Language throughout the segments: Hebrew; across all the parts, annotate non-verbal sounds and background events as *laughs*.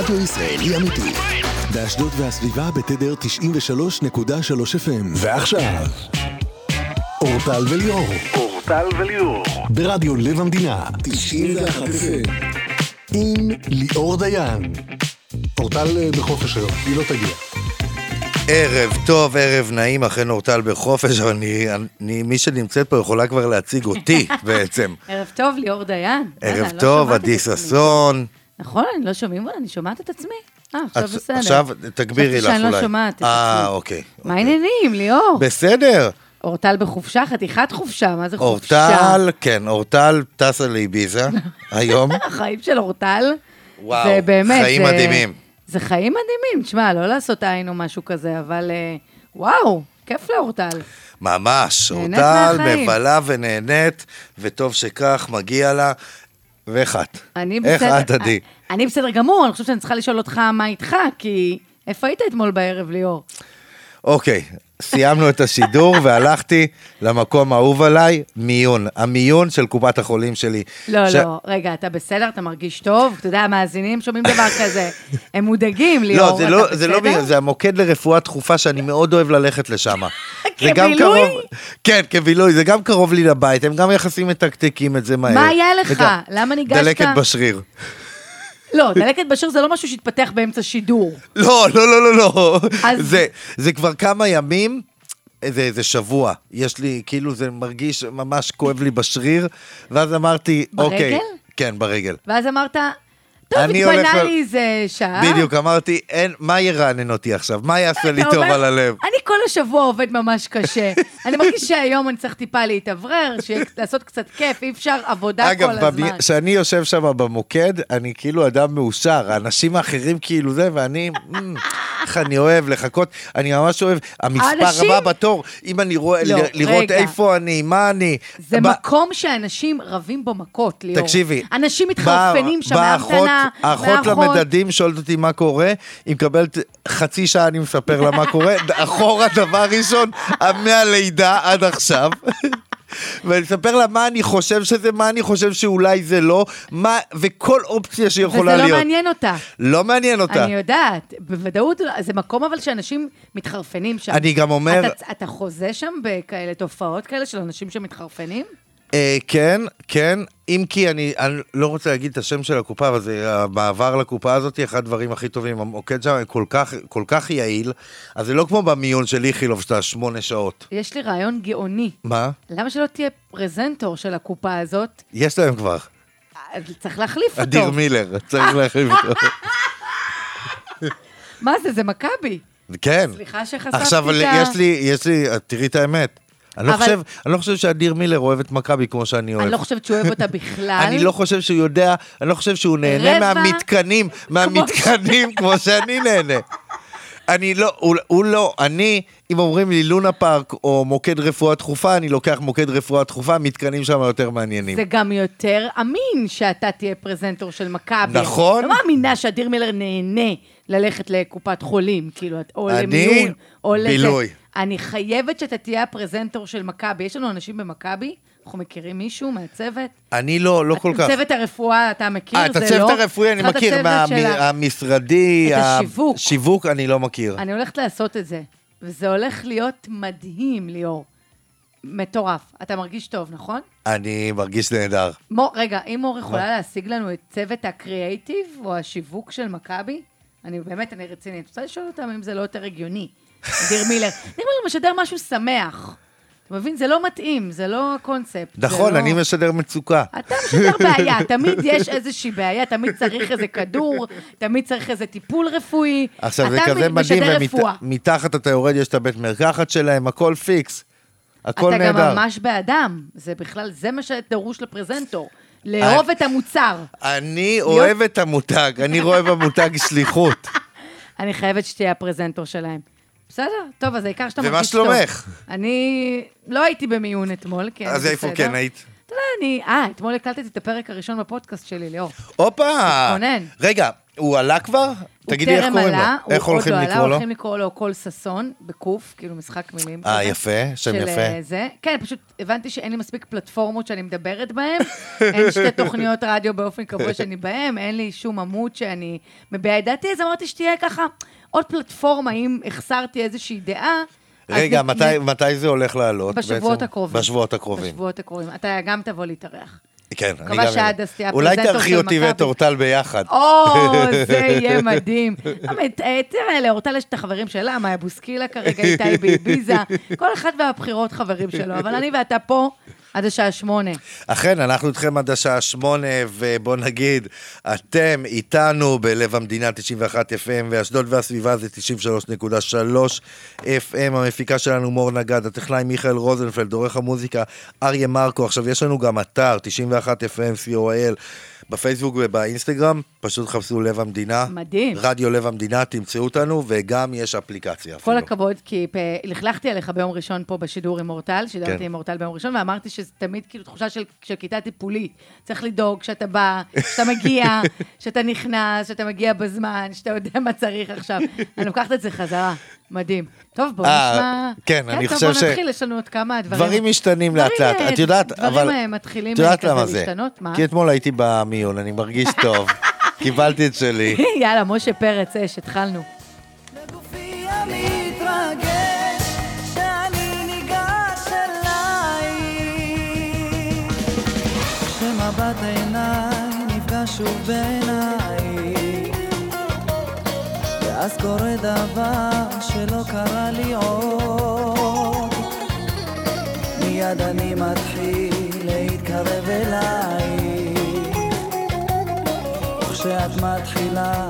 רדיו ישראלי אמיתי. באשדוד והסביבה בתדר 93.3 FM. ועכשיו, אורטל וליאור. אורטל וליאור. ברדיו לב המדינה. 91 FM. עם ליאור דיין. אורטל אה, בחופש היום, היא לא תגיע. ערב טוב, ערב נעים, אכן אורטל בחופש, אבל אני, אני, מי שנמצאת פה יכולה כבר להציג אותי *laughs* בעצם. ערב טוב, ליאור דיין. ערב לא טוב, עדי. ששון. נכון, אני לא שומעים, אני שומעת את עצמי. אה, עכשיו בסדר. עכשיו תגבירי לך חשבתי אולי. שאני לא שומעת את אה, עצמי. אוקיי. מה העניינים, ליאור? בסדר. אורטל בחופשה, חתיכת חופשה, מה זה חופשה? אורטל, כן, אורטל טסה לאביזה *laughs* היום. החיים של אורטל. וואו, חיים זה- מדהימים. זה חיים מדהימים. תשמע, לא לעשות עין או משהו כזה, אבל אה, וואו, כיף לאורטל. ממש, אורטל. מבלה ונהנית, וטוב שכך, מגיע לה. ואיך את? אני איך בסדר. את, עדי? אני בסדר גמור, אני חושבת שאני צריכה לשאול אותך מה איתך, כי איפה היית אתמול בערב, ליאור? אוקיי, סיימנו את השידור והלכתי למקום האהוב עליי, מיון. המיון של קופת החולים שלי. לא, ש- לא, רגע, אתה בסדר? אתה מרגיש טוב? אתה יודע, המאזינים שומעים דבר כזה. הם מודאגים, ליאור. לא, זה אתה לא, זה לא בסדר? מיון, זה המוקד לרפואה דחופה שאני מאוד אוהב ללכת לשם. כבילוי? כן, כבילוי, זה גם קרוב לי לבית, הם גם יחסים מתקתקים את זה מהר. מה היה לך? וגם- למה ניגשת? דלקת בשריר. לא, דלקת בשיר זה לא משהו שהתפתח באמצע שידור. לא, לא, לא, לא, לא. אז- זה, זה כבר כמה ימים, איזה, איזה שבוע. יש לי, כאילו זה מרגיש ממש כואב לי בשריר, ואז אמרתי, ברגל? אוקיי. כן, ברגל. ואז אמרת, טוב, הולך התפנה ל- לי איזה שעה. בדיוק, אמרתי, אין, מה ירענן אותי עכשיו? מה יעשה לי טוב על הלב? אני כל השבוע עובד ממש קשה. *laughs* אני מרגיש שהיום אני צריך טיפה להתאוורר, לעשות קצת כיף, אי אפשר עבודה כל אגב, הזמן. כשאני יושב שם במוקד, אני כאילו אדם מאושר. האנשים האחרים כאילו זה, ואני, "מ, איך אני אוהב לחכות. אני ממש אוהב. המספר הבא בתור, אם אני רואה, לא, לראות רגע. איפה אני, מה אני. זה מקום שאנשים רבים בו מכות, ליאור. תקשיבי. אנשים מתחרפנים שם באה האחות- למדדים שואלת אותי מה קורה, היא מקבלת חצי שעה, אני מספר לה מה קורה, *laughs* אחורה דבר ראשון, מהלידה עד עכשיו. *laughs* ואני אספר לה מה אני חושב שזה, מה אני חושב שאולי זה לא, מה, וכל אופציה שיכולה וזה להיות. לא מעניין אותה. לא מעניין אותה. אני יודעת, בוודאות, זה מקום אבל שאנשים מתחרפנים שם. אני גם אומר- אתה, אתה חוזה שם בכאלה תופעות כאלה של אנשים שמתחרפנים? אה, כן, כן, אם כי אני, אני לא רוצה להגיד את השם של הקופה, אבל זה המעבר לקופה הזאת, אחד הדברים הכי טובים, המוקד שם כל כך, כל כך יעיל, אז זה לא כמו במיון של איכילוב, שאתה שמונה שעות. יש לי רעיון גאוני. מה? למה שלא תהיה פרזנטור של הקופה הזאת? יש להם כבר. אז צריך להחליף אותו. אדיר מילר, צריך להחליף אותו. *laughs* מה זה, זה מכבי. כן. סליחה שחשפתי עכשיו, את ה- יש לי, יש לי, תראי את האמת. אני לא אבל- חושב, אני לא חושב שאדיר מילר אוהב את מכבי כמו שאני אוהב. אני לא חושבת שהוא אוהב אותה בכלל. אני לא חושב שהוא יודע, אני לא חושב שהוא נהנה רבע מהמתקנים, מהמתקנים כמו שאני נהנה. אני לא, הוא, הוא לא, אני, אם אומרים לי לונה פארק או מוקד רפואה דחופה, אני לוקח מוקד רפואה דחופה, המתקנים שם יותר מעניינים. זה גם יותר אמין שאתה תהיה פרזנטור של מכבי. נכון. לא מאמינה שאדיר מילר נהנה ללכת לקופת חולים, כאילו, או אני, למיון, או לזה. בילוי. אני חייבת שאתה תהיה הפרזנטור של מכבי. יש לנו אנשים במכבי, אנחנו מכירים מישהו מהצוות? אני לא, לא כל כך. צוות הרפואה אתה מכיר, אה, את לא? הצוות הרפואי אני מכיר, המשרדי, השיווק. שיווק אני לא מכיר. אני הולכת לעשות את זה, וזה הולך להיות מדהים, ליאור. מטורף. אתה מרגיש טוב, נכון? אני מרגיש נהדר. מור, רגע, אם מור יכולה להשיג לנו את צוות הקריאייטיב או השיווק של מכבי? אני באמת, אני רצינית. אני רוצה לשאול אותם אם זה לא יותר הגיוני. דיר מילר. דיר מילר משדר משהו שמח. אתה מבין? זה לא מתאים, זה לא הקונספט. נכון, לא... אני משדר מצוקה. אתה משדר בעיה, *laughs* תמיד יש איזושהי בעיה, תמיד צריך איזה כדור, תמיד צריך איזה טיפול רפואי. עכשיו, זה אתה כזה מדהים. ומתחת אתה יורד, יש את הבית מרקחת שלהם, הכל פיקס. הכל אתה נהדר. גם ממש באדם. זה בכלל, זה מה שדרוש לפרזנטור. לאהוב את המוצר. אני אוהב את המותג, אני רואה במותג שליחות. *laughs* אני חייבת שתהיה הפרזנטור שלהם. בסדר? טוב, אז העיקר שאתה ומה מרגיש טוב. שלומך? אני לא הייתי במיון אתמול, כן, אז איפה בסדר. כן היית? אתה יודע, אני... אה, אתמול הקלטתי את הפרק הראשון בפודקאסט שלי, ליאור. הופה! תתכונן. רגע, הוא עלה כבר? תגידי איך קוראים לו. עלה, הוא איך עוד הולכים לא עלה, לקרוא לו? הולכים לקרוא לו קול ששון, בקוף, כאילו משחק מילים. אה. יפה, שם יפה. אה, זה. כן, פשוט הבנתי שאין לי מספיק פלטפורמות שאני מדברת בהן. *laughs* אין שתי תוכניות רדיו באופן קבוע שאני בהן, אין לי שום עמוד שאני מביעה את דעתי, אז אמרתי שתהיה ככה עוד פלטפורמה, אם החסרתי איזושהי דעה. רגע, מתי, מתי זה הולך לעלות? בשבועות בעצם? הקרובים. בשבועות הקרובים. בשבועות הקרובים. אתה גם תבוא להתארח. כן, אני מקווה גם... שעד אז תהיה אולי תערכי אותי. ואת אורטל ביחד. או, *laughs* זה יהיה מדהים. אה, תראה, לאורטל יש את החברים שלה, מאיה בוסקילה כרגע, איתי באביזה, כל אחד והבחירות חברים שלו, אבל אני ואתה פה עד השעה שמונה. אכן, אנחנו איתכם עד השעה שמונה, ובוא נגיד, אתם איתנו בלב המדינה 91 FM, ואשדוד והסביבה זה 93.3 FM, המפיקה שלנו מור נגד, הטכנאי מיכאל רוזנפלד, עורך המוזיקה אריה מרקו, עכשיו יש לנו גם אתר 91 FM co.il, בפייסבוק ובאינסטגרם, פשוט חפשו לב המדינה. מדהים. רדיו לב המדינה, תמצאו אותנו, וגם יש אפליקציה כל אפילו. הכבוד, כי פ- לכלכתי עליך ביום ראשון פה בשידור עם אורטל, שידרתי כן. עם אורטל ביום ראשון, ואמרתי שזה תמיד כאילו תחושה של, של כיתה טיפולית. צריך לדאוג שאתה בא, שאתה מגיע, *laughs* שאתה נכנס, שאתה מגיע בזמן, שאתה יודע מה צריך עכשיו. אני לוקחת את זה חזרה, מדהים. טוב, בואו אה, נשמע... כן, אני טוב, חושב ש- בואו נתחיל, יש לנו עוד כמה דברים. דברים משתנים לאט לאט, אה, את יודעת, אבל... דברים אה, מתחילים את יודעת כזה למה זה? להשתנות, מה? כי אתמול הייתי במיון, אני מרגיש טוב, *laughs* קיבלתי את שלי. *laughs* יאללה, משה פרץ, אש, התחלנו. עיניי נפגש שוב בעיניי, ואז קורה דבר שלא קרה לי עוד. מיד אני מתחיל להתקרב אלייך. וכשאת מתחילה,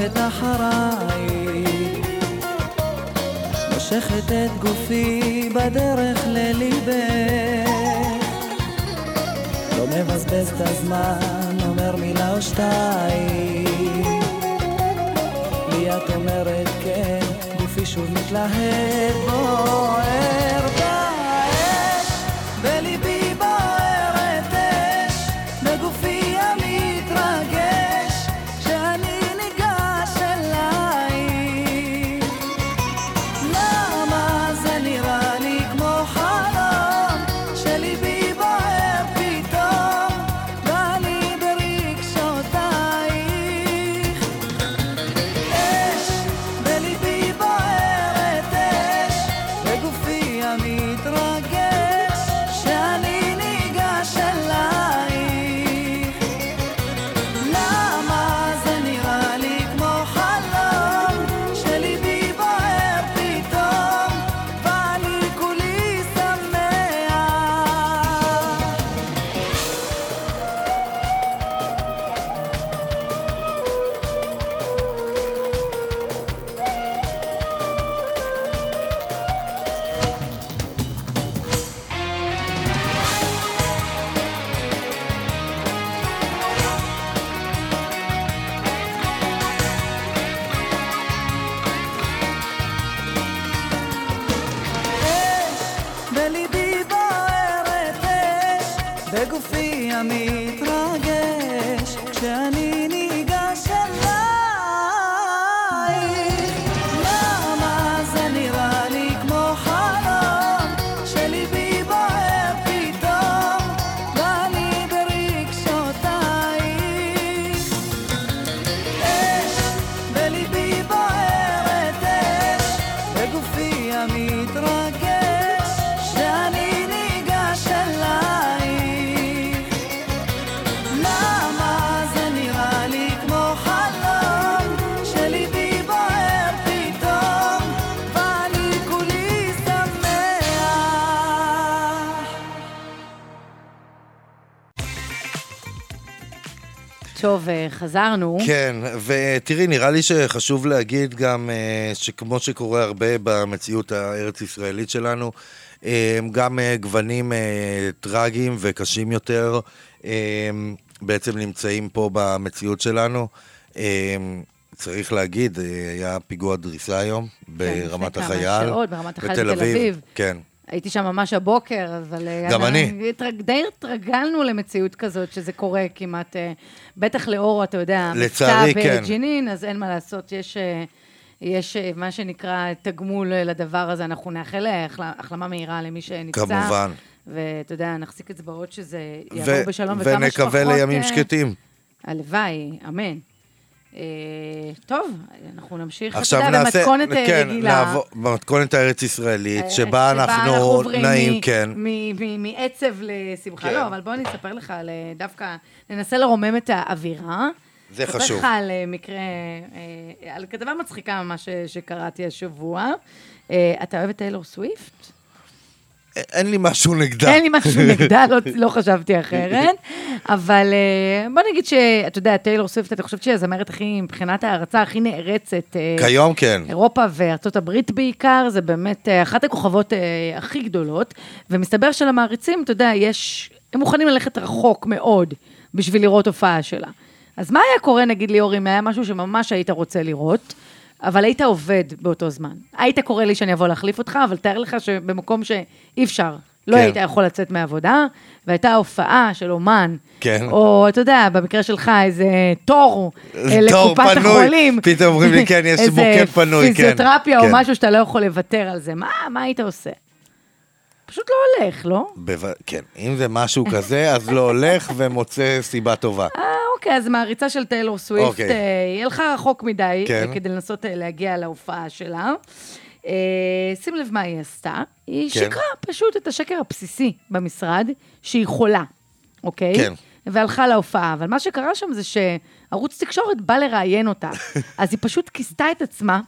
הולכת אחריי מושכת את גופי בדרך לליבך. לא מבזבז את הזמן, אומר מילה או שתיים. לי את אומרת כן, גופי שוב מתלהב בוער טוב, אה, חזרנו. כן, ותראי, נראה לי שחשוב להגיד גם אה, שכמו שקורה הרבה במציאות הארץ-ישראלית שלנו, אה, גם גוונים טרגיים וקשים יותר בעצם נמצאים פה במציאות שלנו. צריך להגיד, היה פיגוע דריסה היום ברמת כן, לפני כמה החייל. שעות, ברמת החייל בתל אביב. כן. הייתי שם ממש הבוקר, אבל... אה, גם אני. די התרגלנו למציאות כזאת, שזה קורה כמעט, אה, בטח לאור, אתה יודע, לצערי, כן. בג'נין, אז אין מה לעשות, יש... אה, יש מה שנקרא תגמול לדבר הזה, אנחנו נאחל החל- החלמה מהירה למי שנפצע. כמובן. ואתה יודע, נחזיק אצבעות שזה ו- יעבור בשלום, וכמה שפחות... ונקווה לימים שקטים. הלוואי, אמן. אה, טוב, אנחנו נמשיך, אתה עכשיו יודע, נעשה, במתכונת אה, כן, רגילה. במתכונת הארץ-ישראלית, אה, שבה אנחנו נעים, כן. מעצב לשמחה. כן. לא, אבל בוא אני אספר לך על דווקא, ננסה לרומם את האווירה. זה אספר חשוב. לך על מקרה, על כתבה מצחיקה ממש שקראתי השבוע. אתה אוהב את טיילור סוויפט? אין לי משהו נגדה. אין לי משהו נגדה, לא, לא חשבתי אחרת. אבל אה, בוא נגיד שאתה יודע, טיילור סוויפט, אני חושבת שהיא הזמרת הכי, מבחינת ההערצה הכי נערצת. אה, כיום כן. אירופה וארצות הברית בעיקר, זה באמת אה, אחת הכוכבות הכי גדולות, ומסתבר שלמעריצים, אתה יודע, יש, הם מוכנים ללכת רחוק מאוד בשביל לראות הופעה שלה. אז מה היה קורה, נגיד ליאור, אם היה משהו שממש היית רוצה לראות, אבל היית עובד באותו זמן? היית קורא לי שאני אבוא להחליף אותך, אבל תאר לך שבמקום שאי אפשר, לא כן. היית יכול לצאת מהעבודה, והייתה הופעה של אומן, כן. או אתה יודע, במקרה שלך, איזה תור אה, תור לקופת פנוי. החולים. פתאום אומרים לי, כן, יש *laughs* מוקד פנוי, איזה כן. פיזיותרפיה או כן. משהו שאתה לא יכול לוותר על זה. מה, מה היית עושה? פשוט לא הולך, לא? בו... כן, אם זה משהו כזה, אז לא הולך ומוצא סיבה טובה. אה, אוקיי, אז מעריצה של טיילור סוויפט, אוקיי. אה, היא הלכה רחוק מדי כן. אה, כדי לנסות אה, להגיע להופעה שלה. אה, שים לב מה היא עשתה. היא כן. שיקרה פשוט את השקר הבסיסי במשרד, שהיא חולה, אוקיי? כן. והלכה להופעה. אבל מה שקרה שם זה שערוץ תקשורת בא לראיין אותה. *laughs* אז היא פשוט כיסתה את עצמה.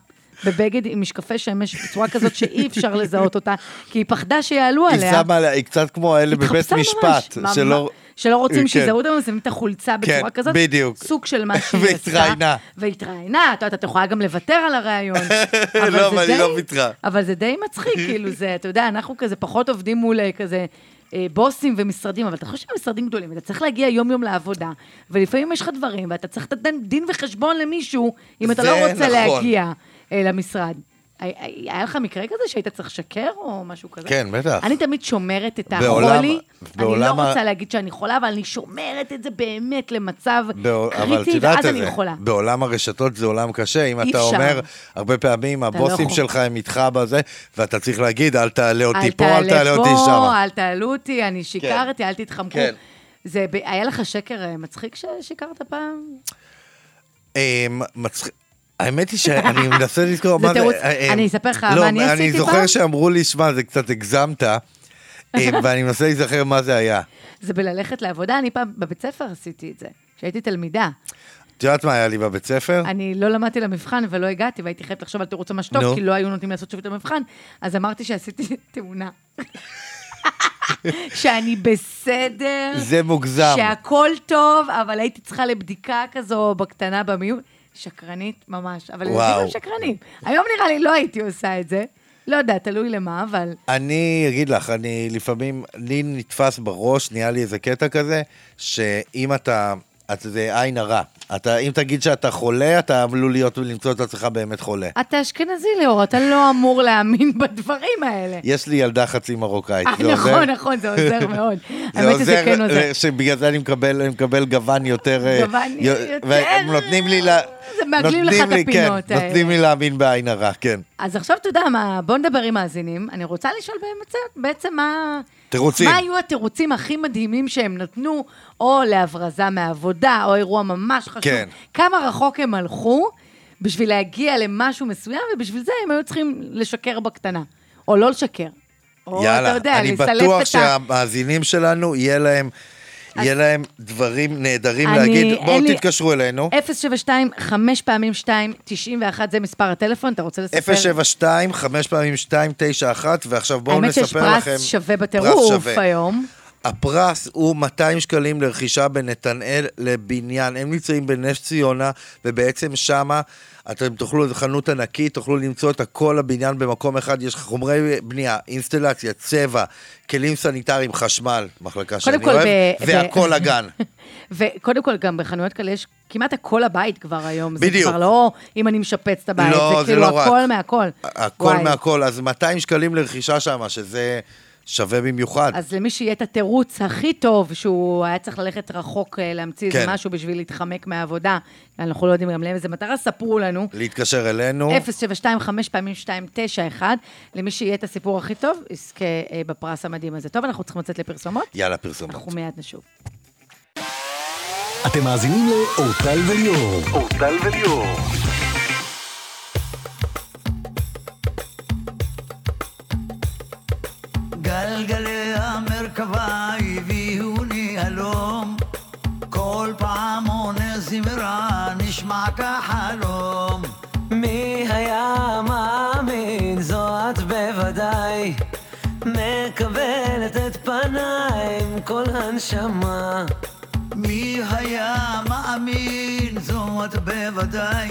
בבגד עם משקפי שמש בצורה כזאת שאי אפשר לזהות אותה, כי היא פחדה שיעלו היא עליה. שמה עליה, היא קצת כמו האלה בבית משפט, שלא... שלא רוצים כן. שיזהו אותם, אז שמים את החולצה בצורה כן, כזאת. בדיוק. סוג של מה שהיא עשתה. והתראיינה. והתראיינה, את יודעת, את יכולה גם לוותר על הרעיון. *laughs* לא, אבל היא לא ויתרה. אבל זה די מצחיק, *laughs* כאילו זה, אתה יודע, אנחנו כזה פחות עובדים מול אה, כזה... אה, בוסים ומשרדים, אבל אתה חושב שמשרדים גדולים, אתה צריך להגיע יום-יום לעבודה, ולפעמים יש לך דברים, ואתה צריך לתת דין וחשבון למישהו, אם אתה לא רוצה נכון. להגיע למשרד. היה- לך מקרה כזה שהיית צריך לשקר או משהו כזה? כן, בטח. אני תמיד שומרת את בעולם- החולי. אני לא רוצה להגיד שאני חולה, אבל אני שומרת את זה באמת למצב קריטי, ואז אני יכולה. בעולם הרשתות זה עולם קשה, אם אתה. אומר, הרבה פעמים לא הבוסים. שלך הם איתך בזה, ואתה צריך להגיד, אל תעלה אותי פה, אל תעלה אותי שם. אל תעלו אותי, אני שיקרתי, אל תתחמקו. כן. היה לך שקר אה, מצחיק ששיקרת פעם? אמ, מצחיק. האמת היא שאני מנסה לזכור מה זה... תירוץ. אה, אני אספר לך לא, מה אני אני עשיתי זוכר פעם? שאמרו לי, שמע, זה קצת הגזמת, אמ, ואני מנסה להיזכר מה זה היה. זה בללכת לעבודה, אני פעם בבית ספר עשיתי את זה, כשהייתי תלמידה. את יודעת מה היה לי בבית ספר? אני לא למדתי למבחן ולא הגעתי, והייתי חייבת לחשוב על תירוץ נו. כי לא היו נותנים לעשות שוב את המבחן, אז אמרתי שעשיתי *laughs* תאונה. *laughs* שאני בסדר, זה מוגזם. שהכל טוב, אבל הייתי צריכה לבדיקה כזו בקטנה במיון. שקרנית ממש, אבל ילדים וואו. הם שקרנים. היום נראה לי לא הייתי עושה את זה. לא יודעת, תלוי למה, אבל... אני אגיד לך, אני לפעמים, לי נתפס בראש, נהיה לי איזה קטע כזה, שאם אתה, את, זה עין הרע. אתה, אם תגיד שאתה חולה, אתה עלול להיות ולמצוא את עצמך באמת חולה. אתה אשכנזי, ליאור, אתה לא אמור להאמין *laughs* בדברים האלה. יש לי ילדה חצי מרוקאית, אה, זה עוזר? נכון, נכון, זה עוזר *laughs* מאוד. זה האמת שזה כן עוזר. אה, שבגלל זה אני מקבל, אני מקבל גוון יותר... אה, גוון יותר- והם נותנים לי... לה- זה מעגלים לך את כן, הפינות האלה. נותנים לי להאמין בעין הרע, כן. אז עכשיו אתה יודע מה, בוא נדבר עם מאזינים. אני רוצה לשאול בעצם מה... תירוצים. מה היו התירוצים הכי מדהימים שהם נתנו, או להברזה מהעבודה, או אירוע ממש חשוב. כן. כמה רחוק הם הלכו בשביל להגיע למשהו מסוים, ובשביל זה הם היו צריכים לשקר בקטנה. או לא לשקר. או, אתה יאללה, יודע, אני בטוח. שהמאזינים שלנו, יהיה להם... יהיה להם דברים נהדרים אני- להגיד, בואו תתקשרו אלינו. 072, 5 פעמים 2, 91, זה מספר הטלפון, אתה רוצה לספר? 072, 5 פעמים 2, 9, 1, ועכשיו בואו האמת שיש נספר לכם... פרס שווה פרס בטירוף שווה. היום. הפרס הוא 200 שקלים לרכישה בנתנאל לבניין. הם נמצאים בנס ציונה, ובעצם שמה אתם תוכלו, זו חנות ענקית, תוכלו למצוא את כל הבניין במקום אחד, יש חומרי בנייה, אינסטלציה, צבע, כלים סניטריים, חשמל, מחלקה שאני אוהב, ב- והכל ב- הגן. *laughs* וקודם כל, גם בחנויות כאלה יש כמעט הכל הבית כבר היום. בדיוק. זה כבר לא אם אני משפץ את הבית, לא, זה זה כאילו לא רק. הכל מהכל. הכל וואי. מהכל, אז 200 שקלים לרכישה שם, שזה שווה במיוחד. אז למי שיהיה את התירוץ הכי טוב, שהוא היה צריך ללכת רחוק אה, להמציא איזה כן. משהו בשביל להתחמק מהעבודה, אנחנו לא יודעים גם לאיזה מטרה, ספרו לנו. להתקשר אלינו. 0725 פעמים 291, למי שיהיה את הסיפור הכי טוב, יזכה אה, בפרס המדהים הזה. טוב, אנחנו צריכים לצאת לפרסומות? יאללה, פרסומות. אנחנו מיד נשוב. אתם מאזינים לאורטל וליאור. אורטל וליאור. גלגלי המרכבה הביאוני הלום. כל עונה זמרה נשמע כחלום מי היה מאמין, זו את בוודאי מקבלת את פניי עם כל הנשמה. מי היה מאמין? זאת בוודאי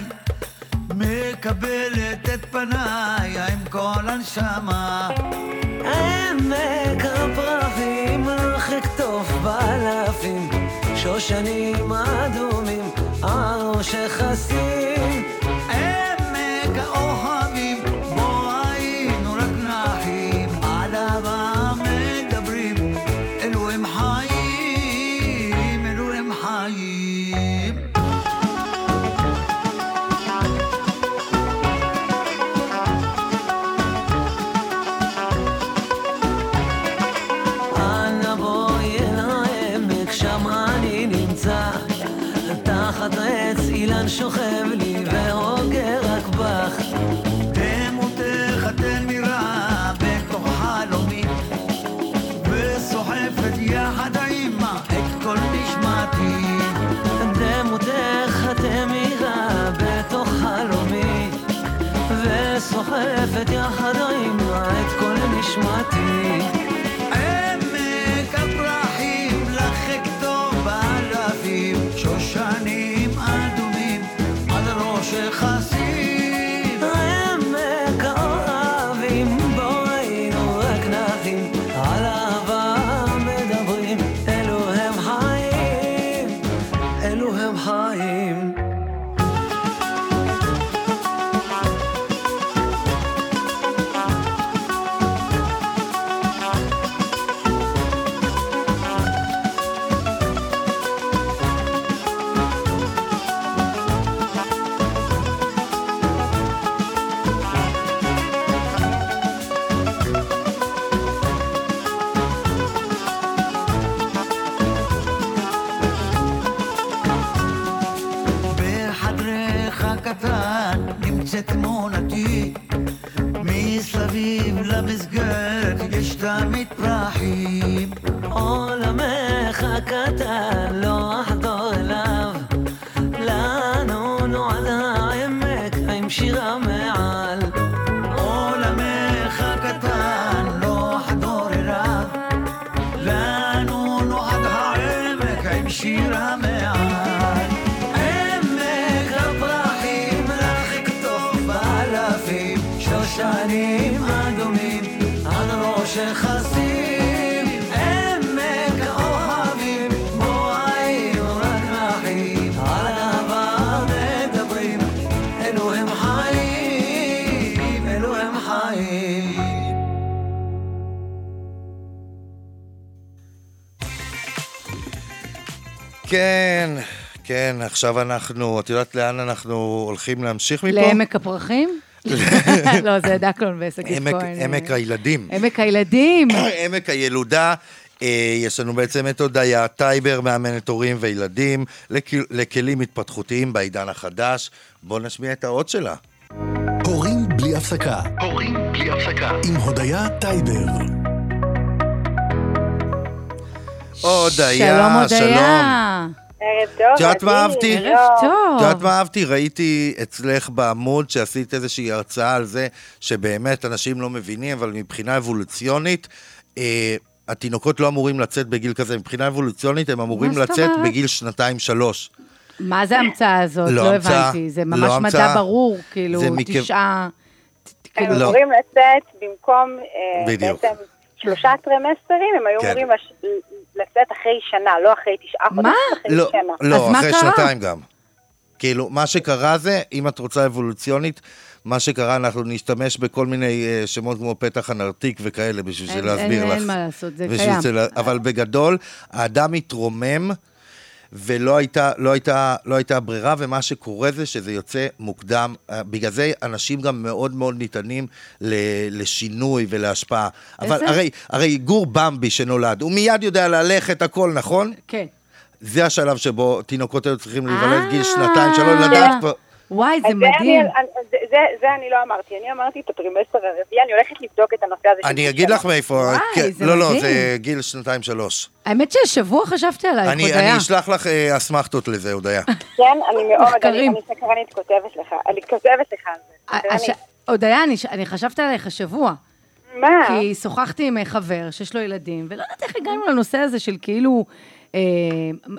מקבלת את פניי עם כל הנשמה. עמק הפרחים הרחק טוב באלפים. שושנים אדומים על ראש כן, כן, עכשיו אנחנו, את יודעת לאן אנחנו הולכים להמשיך מפה? לעמק הפרחים? *laughs* לא, זה דקלון ושגית עמק- כהן. עמק הילדים. עמק הילדים. *coughs* עמק הילודה. אה, יש לנו בעצם את הודיה טייבר, מאמנת הורים וילדים, לכ- לכלים התפתחותיים בעידן החדש. בואו נשמיע את האות שלה. הורים בלי הפסקה. הורים בלי הפסקה. עם הודיה טייבר. הודיה, שלום, שלום. הודיה. ערב טוב. את יודעת מה. אהבתי? ערב טוב. את יודעת מה אהבתי? ראיתי אצלך בעמוד שעשית איזושהי הרצאה על זה שבאמת אנשים לא מבינים, אבל מבחינה אבולוציונית, אה, התינוקות לא אמורים לצאת בגיל כזה, מבחינה אבולוציונית הם אמורים לצאת אומרת? בגיל שנתיים-שלוש. מה זה ההמצאה הזאת? לא לא המצאה, הבנתי. זה לא ממש מדע המצאה. ברור, כאילו, זה מכיו- תשעה... הם כאילו, לא. אמורים לצאת במקום אה, בדיוק. בעצם שלושה טרמסטרים, הם היו כן. אמורים לש- לצאת אחרי שנה, לא אחרי תשעה מה? חודשים, אחרי לא, שנה. לא, אז מה אחרי קרה? שנתיים גם. כאילו, מה שקרה זה, אם את רוצה אבולוציונית, מה שקרה, אנחנו נשתמש בכל מיני אה, שמות כמו פתח הנרתיק וכאלה, בשביל אין- להסביר אין- לך. אין מה לעשות, זה קיים. זה- אבל בגדול, האדם התרומם, ולא הייתה, לא הייתה, לא הייתה ברירה, ומה שקורה זה שזה יוצא מוקדם. אה, בגלל זה אנשים גם מאוד מאוד ניתנים ל- לשינוי ולהשפעה. אבל? הרי, הרי גור במבי שנולד, הוא מיד יודע ללכת הכל, נכון? כן. זה השלב שבו תינוקות היו צריכים להיוולד גיל אה, שנתיים, שלוש, לדעת כבר... וואי, זה מדהים. אני- אני- זה- זה- אני לא אמרתי, אני אמרתי את הטרימסטר הרביעי, אני הולכת לבדוק את הנושא הזה. אני אגיד. לך מאיפה... וואי, זה לא, לא. זה גיל שנתיים-שלוש. האמת שהשבוע חשבתי עלייך, אני הודיה. אני אשלח לך אה, אסמכתות לזה, הודיה. *laughs* כן, אני מאוד, אני מחקרים. אני סקרנית כותבת לך, אני כותבת לך על זה. הש- סקרנית. הודיה, אני ש- אני חשבתי עלייך השבוע. מה? כי שוחחתי עם חבר שיש לו ילדים, ולא יודעת איך הגענו לנושא הזה של כאילו, אה,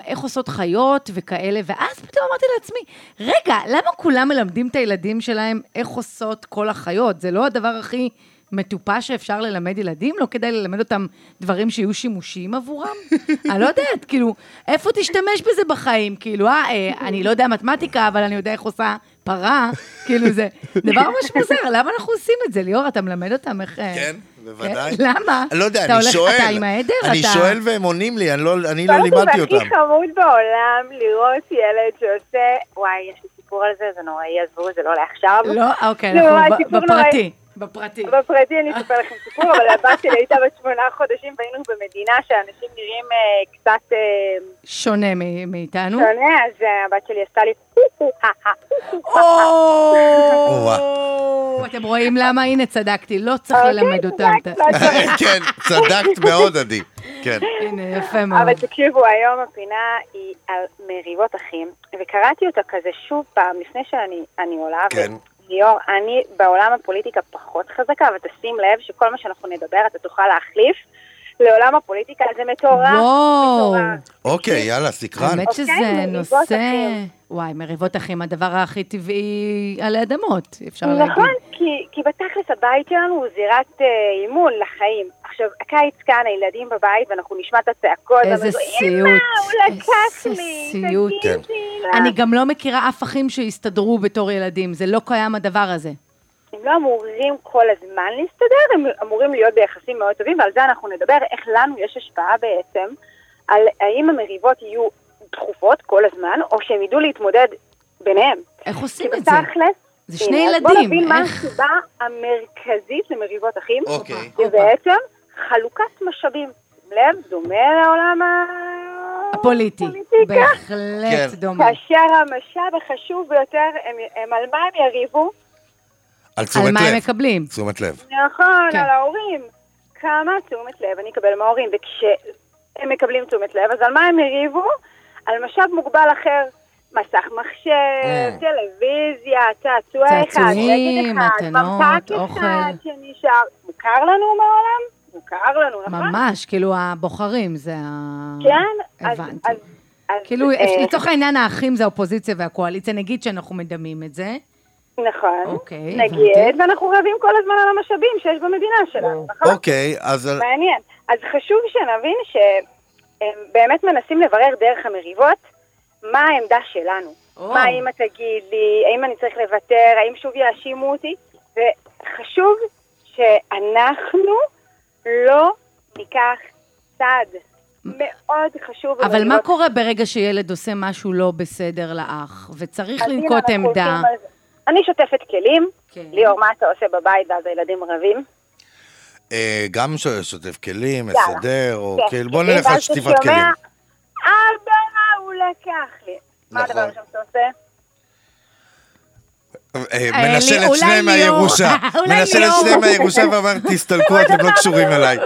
איך עושות חיות וכאלה, ואז פתאום אמרתי לעצמי, רגע, למה כולם מלמדים את הילדים שלהם איך עושות כל החיות? זה לא הדבר הכי מטופש שאפשר ללמד ילדים? לא כדאי ללמד אותם דברים שיהיו שימושיים עבורם? *laughs* אני לא יודעת, כאילו, איפה תשתמש בזה בחיים? כאילו, אה, אה, אני לא יודע מתמטיקה, אבל אני יודע איך עושה פרה, כאילו, זה דבר ממש *laughs* מוזר, למה אנחנו עושים את זה? ליאור, אתה מלמד אותם איך... אה, כן, בוודאי. כן? למה? אני לא יודע, אני הולך- שואל. אתה עם העדר? אני אתה- שואל והם עונים לי, אני לא אני לא קודם כל, לימדתי זה אותם. הכי חמוד בעולם לראות ילד שעושה, וואי, יש לי סיפור על זה, זה נוראי, עזבו, זה לא לעכשיו. לא, אוקיי, זה אנחנו בפרטי. בפרטי. בפרטי אני אספר לכם סיפור, אבל הבת שלי הייתה בת שמונה חודשים, והיינו במדינה שאנשים נראים אה, קצת אה, שונה מ- מאיתנו. שונה, אז אה, הבת שלי עשתה לי... אתם רואים למה? הנה, צדקתי, לא צריך אוקיי, ללמד אותם. צדקת, לא. כן, צדקת מאוד, עדי. כן. הנה, יפה מאוד. אבל תקשיבו, היום הפינה היא על מריבות אחים, וקראתי אותה כזה שוב פעם, לפני שאני אני עולה, ליאור, אני בעולם הפוליטיקה פחות חזקה, אבל תשים לב שכל מה שאנחנו נדבר אתה תוכל להחליף. לעולם הפוליטיקה זה מטורף, וואו. מטורף. אוקיי, יאללה, סקרן. האמת אוקיי, שזה נושא... וואי, מריבות אחים, הדבר הכי טבעי עלי אדמות, אפשר להגיד. נכון, כי, כי בתכלס הבית שלנו הוא זירת אה, אימון לחיים. עכשיו, הקיץ כאן, הילדים בבית, ואנחנו נשמע את הצעקות. איזה סיוט. אמא, הוא לקח איזה לי, סיוט. תגידי לה. אני גם לא מכירה אף אחים שהסתדרו בתור ילדים, זה לא קיים הדבר הזה. הם לא אמורים כל הזמן להסתדר, הם אמורים להיות ביחסים מאוד טובים, ועל זה אנחנו נדבר, איך לנו יש השפעה בעצם, על האם המריבות יהיו דחופות כל הזמן, או שהם ידעו להתמודד ביניהם. איך כי עושים את זה? בתכלס, זה שני הנה, אז בוא ילדים, נבין מה איך- הסיבה המרכזית למריבות אחים, אוקיי. זה בעצם חלוקת משאבים. לב, דומה לעולם ה... הפוליטי. הפוליטיקה. כן. בהחלט דומה. כאשר המשאב החשוב ביותר, הם, הם על מה הם יריבו? על על תשומת מה הם לב. מקבלים? תשומת לב. נכון, כן. על ההורים. כמה תשומת לב אני אקבל מההורים, וכשהם מקבלים תשומת לב, אז על מה הם יריבו? על משאב מוגבל אחר. מסך מחשב, Mm. טלוויזיה, צעצוע אחד, צעצועים, מתנות, אוכל. אחד שנשאר. מוכר לנו מהעולם? מוכר לנו, נכון? ממש, כאילו הבוחרים, זה ה... כן, אז- הבנתי. אז- אז, כאילו, אה, לצורך העניין האחים זה האופוזיציה והקואליציה, נגיד שאנחנו מדמים את זה. נכון, אוקיי, נגיד, הבנתי. ואנחנו רבים כל הזמן על המשאבים שיש במדינה שלנו, נכון? אוקיי, אז... מעניין. אז חשוב שנבין שהם באמת מנסים לברר דרך המריבות מה העמדה שלנו. או. מה האמא תגיד לי, האם אני צריך לוותר, האם שוב יאשימו אותי, וחשוב שאנחנו לא ניקח צד. מאוד חשוב. אבל מה. קורה ברגע שילד עושה משהו לא בסדר לאח, וצריך לנקוט עמדה? אני שוטפת כלים, כן. ליאור, מה אתה עושה בבית ואז הילדים רבים? אה, גם שוטף כלים. מסדר, או כן, כאילו, בוא כלים, נלך על שטיפת כלים. אבא, הוא לקח לי. מה נכון. הדבר הראשון שאתה עושה? אה, מנשל את שניהם. מהירושה. *laughs* אולי מנשל את ליאור. שניהם מהירושה ואומר, תסתלקו, אתם לא קשורים *laughs* אליי.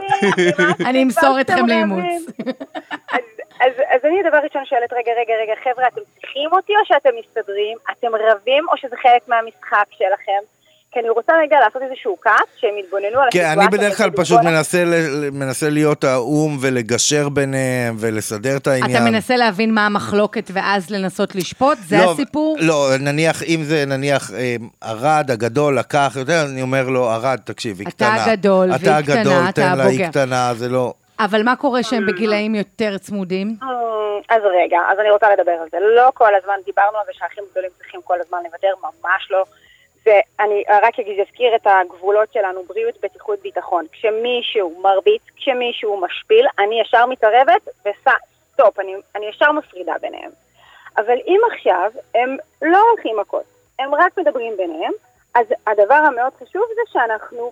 אני אמסור אתכם לאימוץ. אז- אני דבר ראשון שואלת, רגע, רגע, רגע, חבר'ה, אתם צריכים אותי או שאתם מסתדרים? אתם רבים או שזה חלק מהמשחק שלכם? כי אני רוצה רגע לעשות איזשהו כעס, שהם יתבוננו על כן, הסיטואציה. אני בדרך כלל פשוט "בואנה, מנסה, ל- מנסה להיות האו"ם ולגשר ביניהם ולסדר את העניין. אתה מנסה להבין מה המחלוקת ואז לנסות לשפוט? זה לא, הסיפור? לא, נניח, אם זה נניח אה, ארד הגדול לקח יותר, אני אומר לו, ארד, תקשיב, היא אתה קטנה. הגדול, אתה והיא קטנה, הגדול, אתה תן לה, היא הבוגר. קטנה, זה לא... אבל מה קורה שהם בגילאים יותר צמודים? "אמ, אז רגע, אז אני רוצה לדבר על זה. לא כל הזמן דיברנו על זה שהאחים הגדולים צריכים כל הזמן לוותר, ממש לא. ואני רק אגיד, אזכיר את הגבולות שלנו, בריאות, בטיחות, ביטחון. כשמישהו מרביץ, כשמישהו משפיל, אני ישר מתערבת וסטופ, אני, אני ישר מפרידה ביניהם. אבל אם עכשיו הם לא הולכים מכות, הם רק מדברים ביניהם, אז הדבר המאוד חשוב זה שאנחנו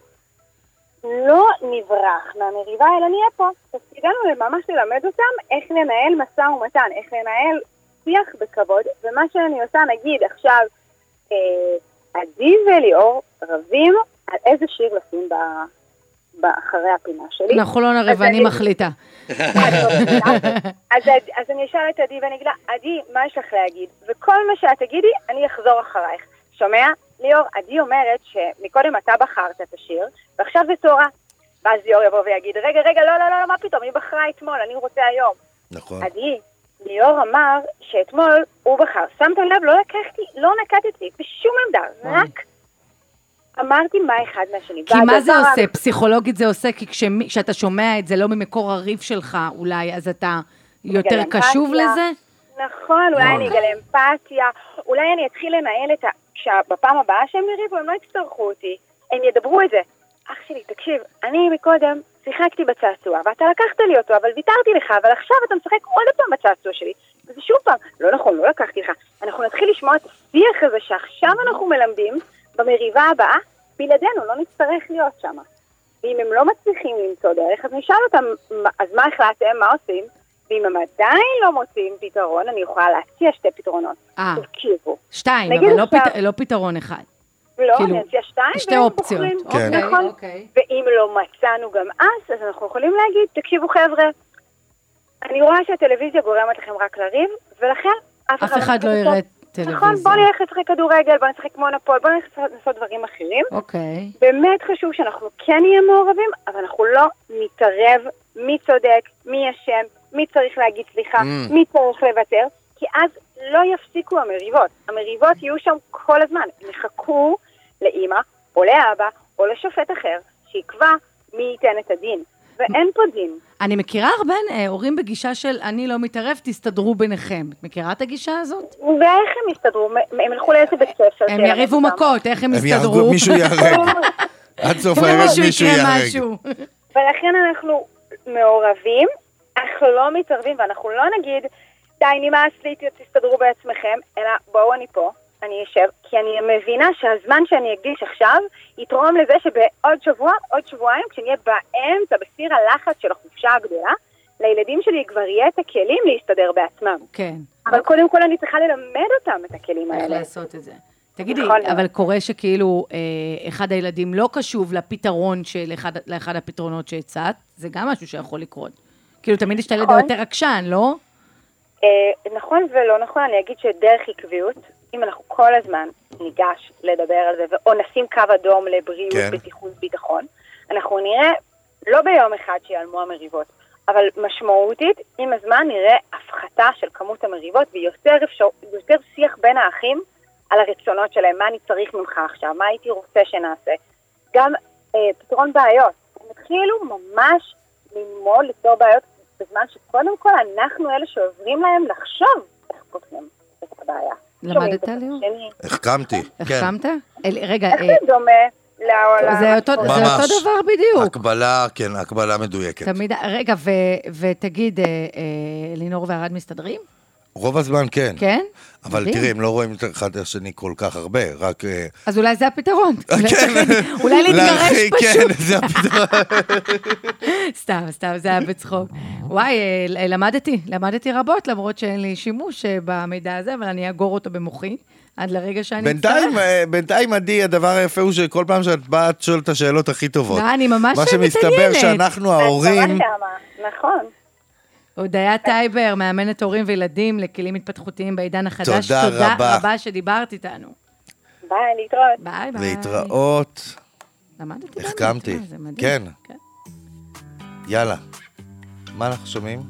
לא נברח מהמריבה, אלא נהיה פה. תפקידנו ממש ללמד אותם איך לנהל משא ומתן, איך לנהל שיח בכבוד, ומה שאני עושה, נגיד עכשיו, אה, עדי וליאור רבים על איזה שיר לשים ב... באחרי הפינה שלי. אנחנו לא נריב, אז אני מחליטה. אז, אז, אז אני אשאל את עדי ואני אגיד לה, עדי, מה יש לך להגיד? וכל מה שאת תגידי, אני אחזור אחרייך. שומע? ליאור, עדי אומרת שמקודם אתה בחרת את השיר, ועכשיו זה תורה. ואז ליאור יבוא ויגיד, רגע, רגע, לא, לא, לא, לא, מה פתאום, היא בחרה אתמול, אני רוצה היום. נכון. עדי, ליאור אמר שאתמול הוא בחר. שמתם לב, לא לקחתי, לא נקטתי בשום עמדה, רק אמרתי מה אחד מהשני. כי מה זה עושה? פסיכולוגית זה עושה, כי כשאתה שומע את זה לא ממקור הריב שלך אולי, אז אתה יותר קשוב אמפתיה. לזה? נכון, אולי אני אגלה אמפתיה, אולי אני אתחיל לנהל את ה... כשבפעם הבאה שהם יריבו, הם לא יצטרכו אותי, הם ידברו את זה. אח שלי, תקשיב, אני מקודם שיחקתי בצעצוע, ואתה לקחת לי אותו, אבל ויתרתי לך, אבל עכשיו אתה משחק עוד פעם בצעצוע שלי. וזה שוב פעם, לא נכון, לא לקחתי לך. אנחנו נתחיל לשמוע את השיח הזה שעכשיו אנחנו מלמדים, במריבה הבאה, בלעדינו, לא נצטרך להיות שם. ואם הם לא מצליחים למצוא דרך, אז נשאל אותם, "מה- אז מה החלטתם, מה עושים? ואם הם עדיין לא מוצאים פתרון, אני יכולה להציע שתי פתרונות. אה. שתיים, אבל לא פת- לא פתרון אחד. לא, כאילו, אני אציע שתיים, שתי והם אופציות. בוחרים. כן. אוקיי, נכון. אוקיי. ואם לא מצאנו גם אז, אז אנחנו יכולים להגיד, תקשיבו חבר'ה, אני רואה שהטלוויזיה גורמת לכם רק לריב, ולכן אף אף אחד לא לא יראה נכון, טלוויזיה. בואו נלך לשחק כדורגל, בואו נשחק מונופול, בואו נלך לעשות דברים אחרים. אוקיי. באמת חשוב שאנחנו כן נהיה מעורבים, אבל אנחנו לא נתערב מי צודק, מי אשם, מי צריך להגיד סליחה, Mm. מי צריך לוותר, כי אז לא יפסיקו המריבות. המריבות יהיו שם כל הזמן. הם יחכו לאימא, או לאבא, או לשופט אחר, שיקבע מי ייתן את הדין. ואין פה דין. אני מכירה הרבה אה, הורים בגישה של אני לא מתערב, תסתדרו ביניכם. את מכירה את הגישה הזאת? ואיך הם יסתדרו? הם ילכו לאיזה בית ספר? הם יריבו? מכות, איך הם הם יסתדרו? יהרגו, מישהו ייהרג. *laughs* עד סוף הערב מישהו ייהרג. משהו. ולכן אנחנו מעורבים, אך לא מתערבים, ואנחנו לא נגיד, די, נמאס לי, תסתדרו בעצמכם, אלא בואו אני פה, אני אשב, כי אני מבינה שהזמן שאני אקדיש עכשיו יתרום לזה שבעוד שבוע, עוד שבועיים, כשנהיה באמצע, בסיר הלחץ של החופשה הגדולה, לילדים שלי כבר יהיה את הכלים להסתדר בעצמם. כן. אבל קודם כל אני צריכה ללמד אותם את הכלים האלה. לעשות את זה. תגידי, נכון. אבל קורה שכאילו אה, אחד הילדים לא קשוב לפתרון של אחד, לאחד הפתרונות שהצעת, זה גם משהו שיכול לקרות. כאילו, תמיד יש את הילד נכון. היותר עקשן, לא? אה, נכון ולא נכון, אני אגיד שדרך עקביות, אם אנחנו כל הזמן ניגש לדבר על זה, או נשים קו אדום לבריאות, כן. בטיחות, ביטחון, אנחנו נראה, לא ביום אחד שיעלמו המריבות, אבל משמעותית, עם הזמן נראה הפחתה של כמות המריבות ויותר אפשר, יותר שיח בין האחים על הרצונות שלהם, מה אני צריך ממך עכשיו, מה הייתי רוצה שנעשה. גם אה, פתרון בעיות. הם התחילו ממש ללמוד לפתור בעיות בזמן שקודם כל אנחנו אלה שעוזרים להם לחשוב איך פותרים את הבעיה. למדת, ליאור? החכמתי, כן. החכמת? אל- רגע, איך אה, זה דומה לעולם? זה אותו זה ממש. אותו דבר בדיוק. הקבלה, כן, הקבלה מדויקת. תמיד, רגע, ו- ותגיד, אה, אה, לינור וערד מסתדרים? רוב הזמן כן. כן? אבל מדהים. תראי, הם לא רואים את אחד את השני כל כך הרבה, רק... אה, אז אולי זה הפתרון. *laughs* אולי *laughs* כן. אולי להתגרש להרחיק, פשוט. כן, *laughs* זה הפתרון. סתם, סתם, זה היה בצחוק. וואי, אה, למדתי, למדתי רבות, למרות שאין לי שימוש אה, במידע הזה, אבל אני אאגור אותו במוחי, עד לרגע שאני בינתיים, אצטרך. אה, בינתיים, עדי, הדבר היפה הוא שכל פעם שאת באה, את שואלת את השאלות הכי טובות. לא, אני ממש מה שמסתבר מתעניינת. שאנחנו את ההורים, נכון. הודיה טייבר, מאמנת הורים וילדים לכלים התפתחותיים בעידן החדש. תודה רבה. תודה רבה שדיברת איתנו. ביי, להתראות. ביי ביי. להתראות. למדתי החכמתי. מה, זה מדהים. כן. יאללה. מה אנחנו שומעים?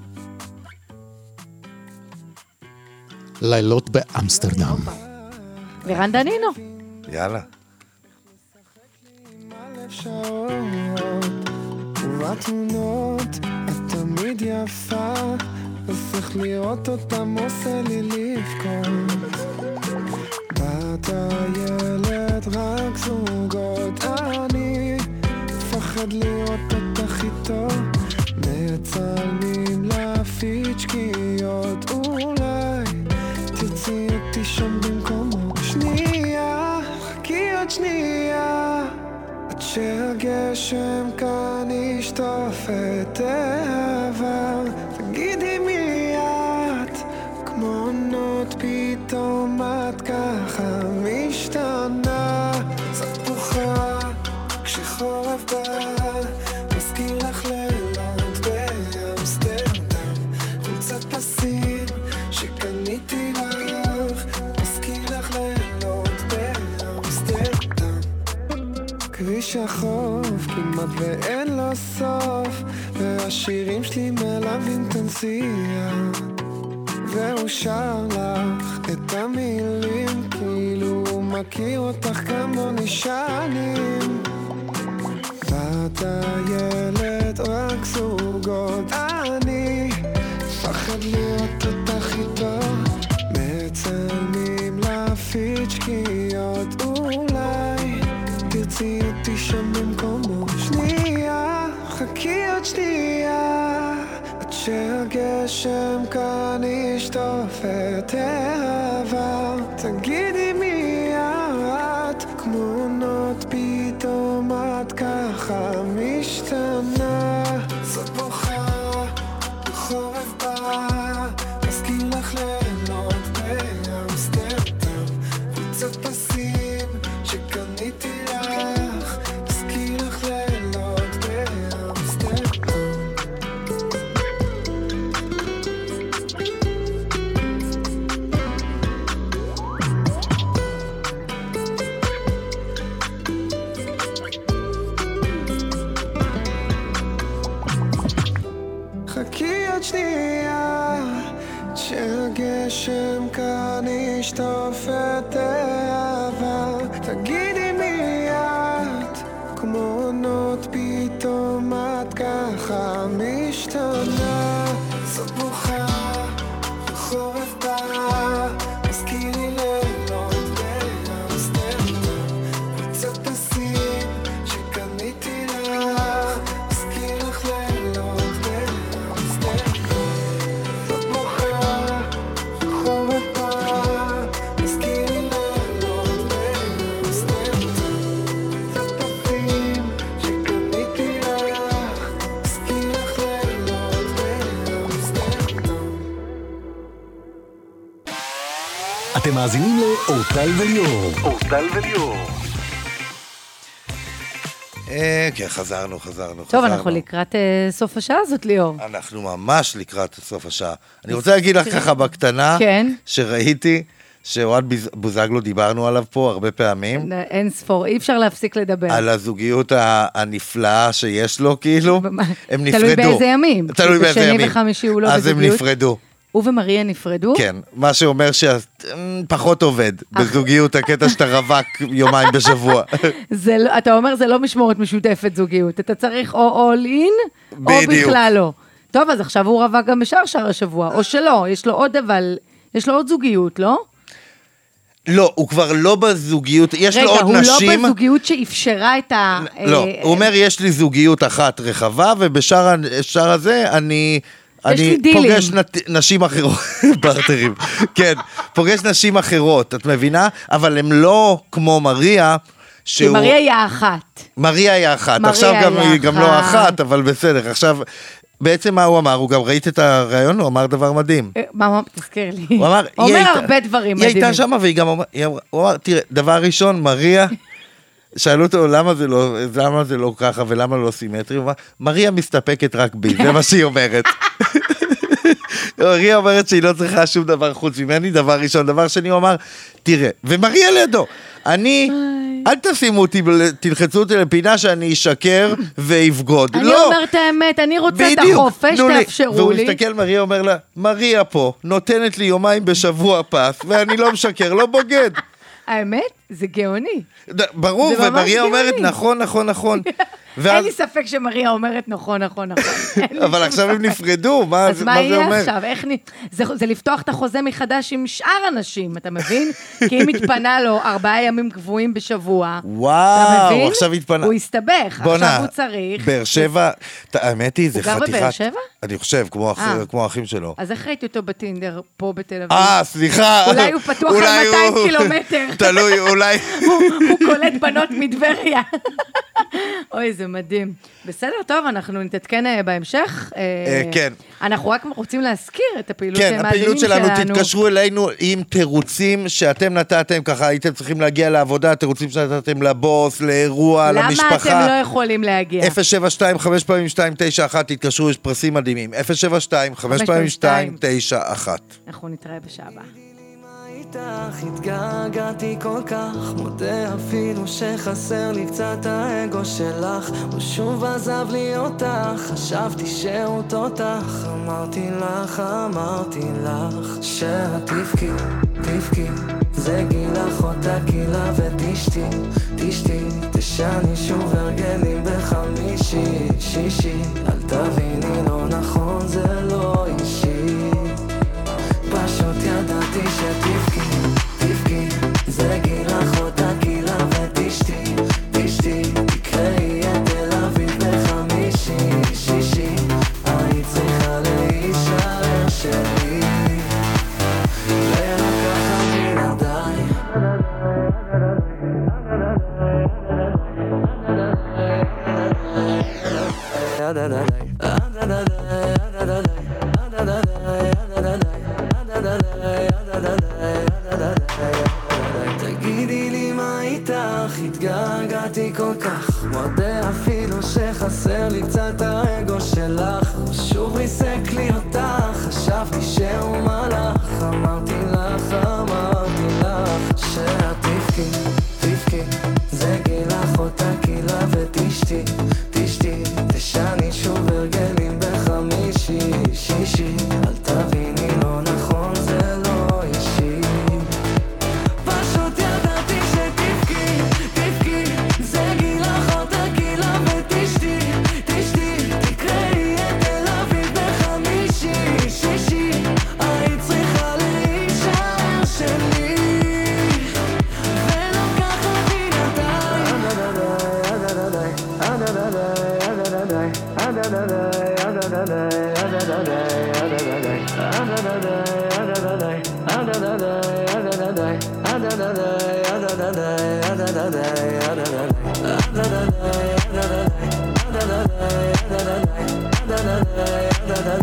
לילות באמסטרדם. לירן דנינו. יאללה. ובתמונות את תמיד יפה, אז איך לראות אותם עושה לי לבכות. בת הילד רק זוגות, אני מפחד לראות אותך איתו, מצלמים לפיצ'קיות, אולי תרצי אותי שם במקומו. שנייה, חכי עוד שנייה. שהגשם כאן ישטוף את העבר תגידי מי את? כמו נוט פתאום את ככה משתנה. קצת בוכה כשחורף בא כביש החוף כמעט ואין לו סוף והשירים שלי מלווים את הנסיעה והוא שר לך את המילים כאילו הוא מכיר אותך כמוני שנים בת הילד רק זוגות אני מפחד לראות אותך איתו. מצלמים לפיצ'קיות שם במקומו שנייה, חכי עוד שנייה עד שהגשם כאן ישטוף את העבר תגידי וליאור. אורטל וליאור. אה, כן, חזרנו, חזרנו, טוב, חזרנו. אנחנו לקראת אה, סוף השעה הזאת, ליאור. אנחנו ממש לקראת סוף השעה. אני רוצה להגיד לך ככה בקטנה, כן. שראיתי שאוהד בוזגלו, דיברנו עליו פה הרבה פעמים, אין ספור, אי אפשר להפסיק לדבר. על הזוגיות הנפלאה שיש לו, כאילו, הם תלוי נפרדו. באיזה ימים. תלוי באיזה בשני ימים. וחמישי הוא לא אז הם בזוגיות. נפרדו. הוא ומריה נפרדו? כן, מה שאומר שפחות עובד בזוגיות, הקטע שאתה רווק יומיים בשבוע. *laughs* זה לא, אתה אומר זה לא משמורת משותפת זוגיות, אתה צריך או all in, או. בכלל לא. טוב, אז עכשיו הוא רווק גם בשאר שאר השבוע, או שלא, יש לו עוד אבל, יש לו עוד זוגיות, לא? לא, הוא כבר לא בזוגיות, יש לו רגע, עוד הוא נשים. לא בזוגיות שאפשרה את ה... לא, אה, הוא אומר יש לי זוגיות אחת רחבה, ובשאר הזה אני... אני. פוגש נת- נשים אחרות, *laughs* בארטרים, כן, פוגש נשים אחרות, את מבינה? אבל הם לא כמו מריה, כי שהוא... מריה היא האחת. מריה היא האחת, עכשיו גם היא היא גם לא האחת. אבל בסדר, עכשיו, בעצם מה הוא אמר? הוא גם ראית את הריאיון? הוא אמר דבר מדהים. אה, מה, מה, תזכיר לי. הוא אמר, היא אומר הרבה דברים היא מדהימים. הייתה שם והיא גם היא אמרה- הוא אמר, תראה, דבר ראשון, מריה, שאלו אותו למה זה לא, למה זה לא ככה ולמה לא סימטרי, הוא אמר, מריה מסתפקת רק בי, זה מה שהיא אומרת. *laughs* מריה אומרת שהיא לא צריכה שום דבר חוץ ממני, דבר ראשון. דבר שני, הוא אמר, תראה, ומריה לידו, אני, אל תשימו אותי, תלחצו אותי לפינה שאני אשקר ואבגוד. אני לא, אומרת את האמת, אני רוצה את בדיוק, החופש, תנו לי. תאפשרו והוא. מסתכל, מריה אומר לה, מריה פה, נותנת לי יומיים בשבוע פס, ואני לא משקר, לא בוגד. האמת, זה גאוני. ברור, זה ומריה אומרת, גאוני. נכון, נכון, נכון. *laughs* אין ואז, לי ספק שמריה אומרת נכון, נכון, נכון. *laughs* אין אבל עכשיו הם. נפרדו, מה אז זה מה מה זה יהיה אומר? עכשיו? זה, זה לפתוח את החוזה מחדש עם שאר הנשים, אתה מבין? *laughs* כי אם התפנה לו ארבעה ימים קבועים בשבוע, אתה וואו, מבין? עכשיו התפנה. הוא הסתבך, עכשיו הוא צריך. באר שבע, האמת היא, זה הוא גר חתיכת... בבאר שבע? אני חושב, כמו אח- אה. כמו האחים שלו. אז איך ראיתי אותו בטינדר פה בתל אביב? אה, סליחה. אולי הוא פתוח על אולי 200 הוא- קילומטר. תלוי, אולי... הוא קולט בנות מטבריה. אוי, זה מדהים. בסדר, טוב, אנחנו נתעדכן אה, בהמשך. אה, אה, כן. אנחנו רק רוצים להזכיר את הפעילות כן, של הפעילות המאזינים שלנו, תתקשרו אלינו עם תירוצים שאתם נתתם, ככה הייתם צריכים להגיע לעבודה, תירוצים שנתתם לבוס, לאירוע, למה למשפחה. אתם לא יכולים להגיע? 072 5 פעמים 291, תתקשרו, יש פרסים מדהימים. 072 5 פעמים 291. אנחנו נתראה בשעה הבאה. איתך התגעגעתי כל כך מודה אפילו שחסר לי קצת האגו שלך הוא שוב עזב לי אותך חשבתי שהוא תותח אמרתי לך, אמרתי לך שאת תבכי, תבכי זה גילך אותה גילה ותשתי, תשתי תשני שוב הרגלים בחמישי, שישי אל תביני לא נכון זה לא אישי תגידי לי מה איתך, התגעגעתי כל כך. מודה אפילו שחסר לי קצת da da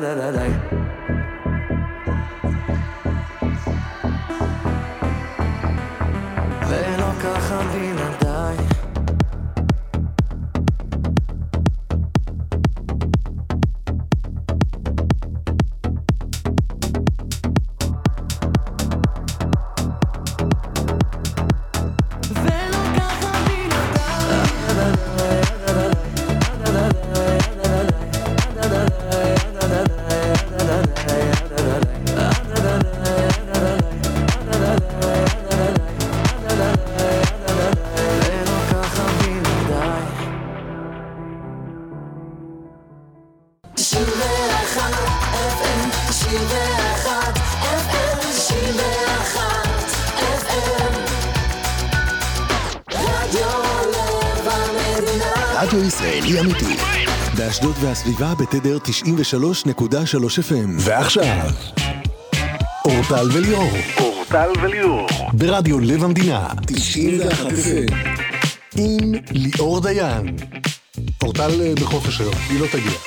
da da והסביבה בתדר 93.3 FM. ועכשיו, אורטל וליאור. אורטל וליאור. ברדיו לב המדינה. 91 FM. עם ליאור דיין. אורטל אה, בחופש היום, היא לא תגיע.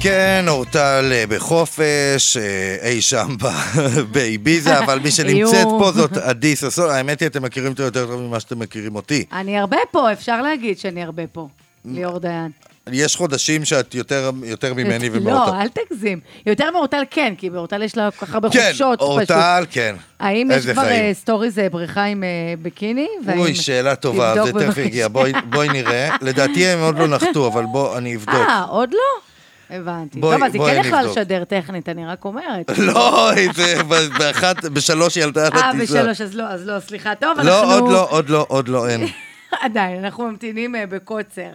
כן, אורטל אה, בחופש, אה, אי שם *laughs* באביזה, *laughs* אבל מי שנמצאת. פה זאת עדי ששון. האמת היא, אתם מכירים אותו יותר טוב ממה שאתם מכירים אותי. אני הרבה פה, אפשר להגיד שאני הרבה פה. ליאור דיין. יש חודשים שאת יותר יותר ממני לא, ומאורטל. אל תגזים. יותר מאורטל כן, כי באורטל יש לה כל כך הרבה כן, חופשות. פשוט. אורטל, כן. האם יש כבר חיים. אה, סטוריז בריכה עם אה, ביקיני? אוי, שאלה טובה, זה תכף. יגיע. בואי- בואי נראה. לדעתי הם עוד לא נחתו, אבל בוא, אני אבדוק. אה, עוד לא? הבנתי. בואי- טוב, אז היא כן נבדוק. לשדר טכנית, אני רק אומרת. *laughs* לא, זה באחת, בשלוש היא עלתה על אה. בשלוש, אז לא, אז לא, סליחה. טוב, אנחנו... לא, עוד לא, עוד לא, עוד לא, אין. *laughs* עדיין, אנחנו ממתינים אה, בקוצר.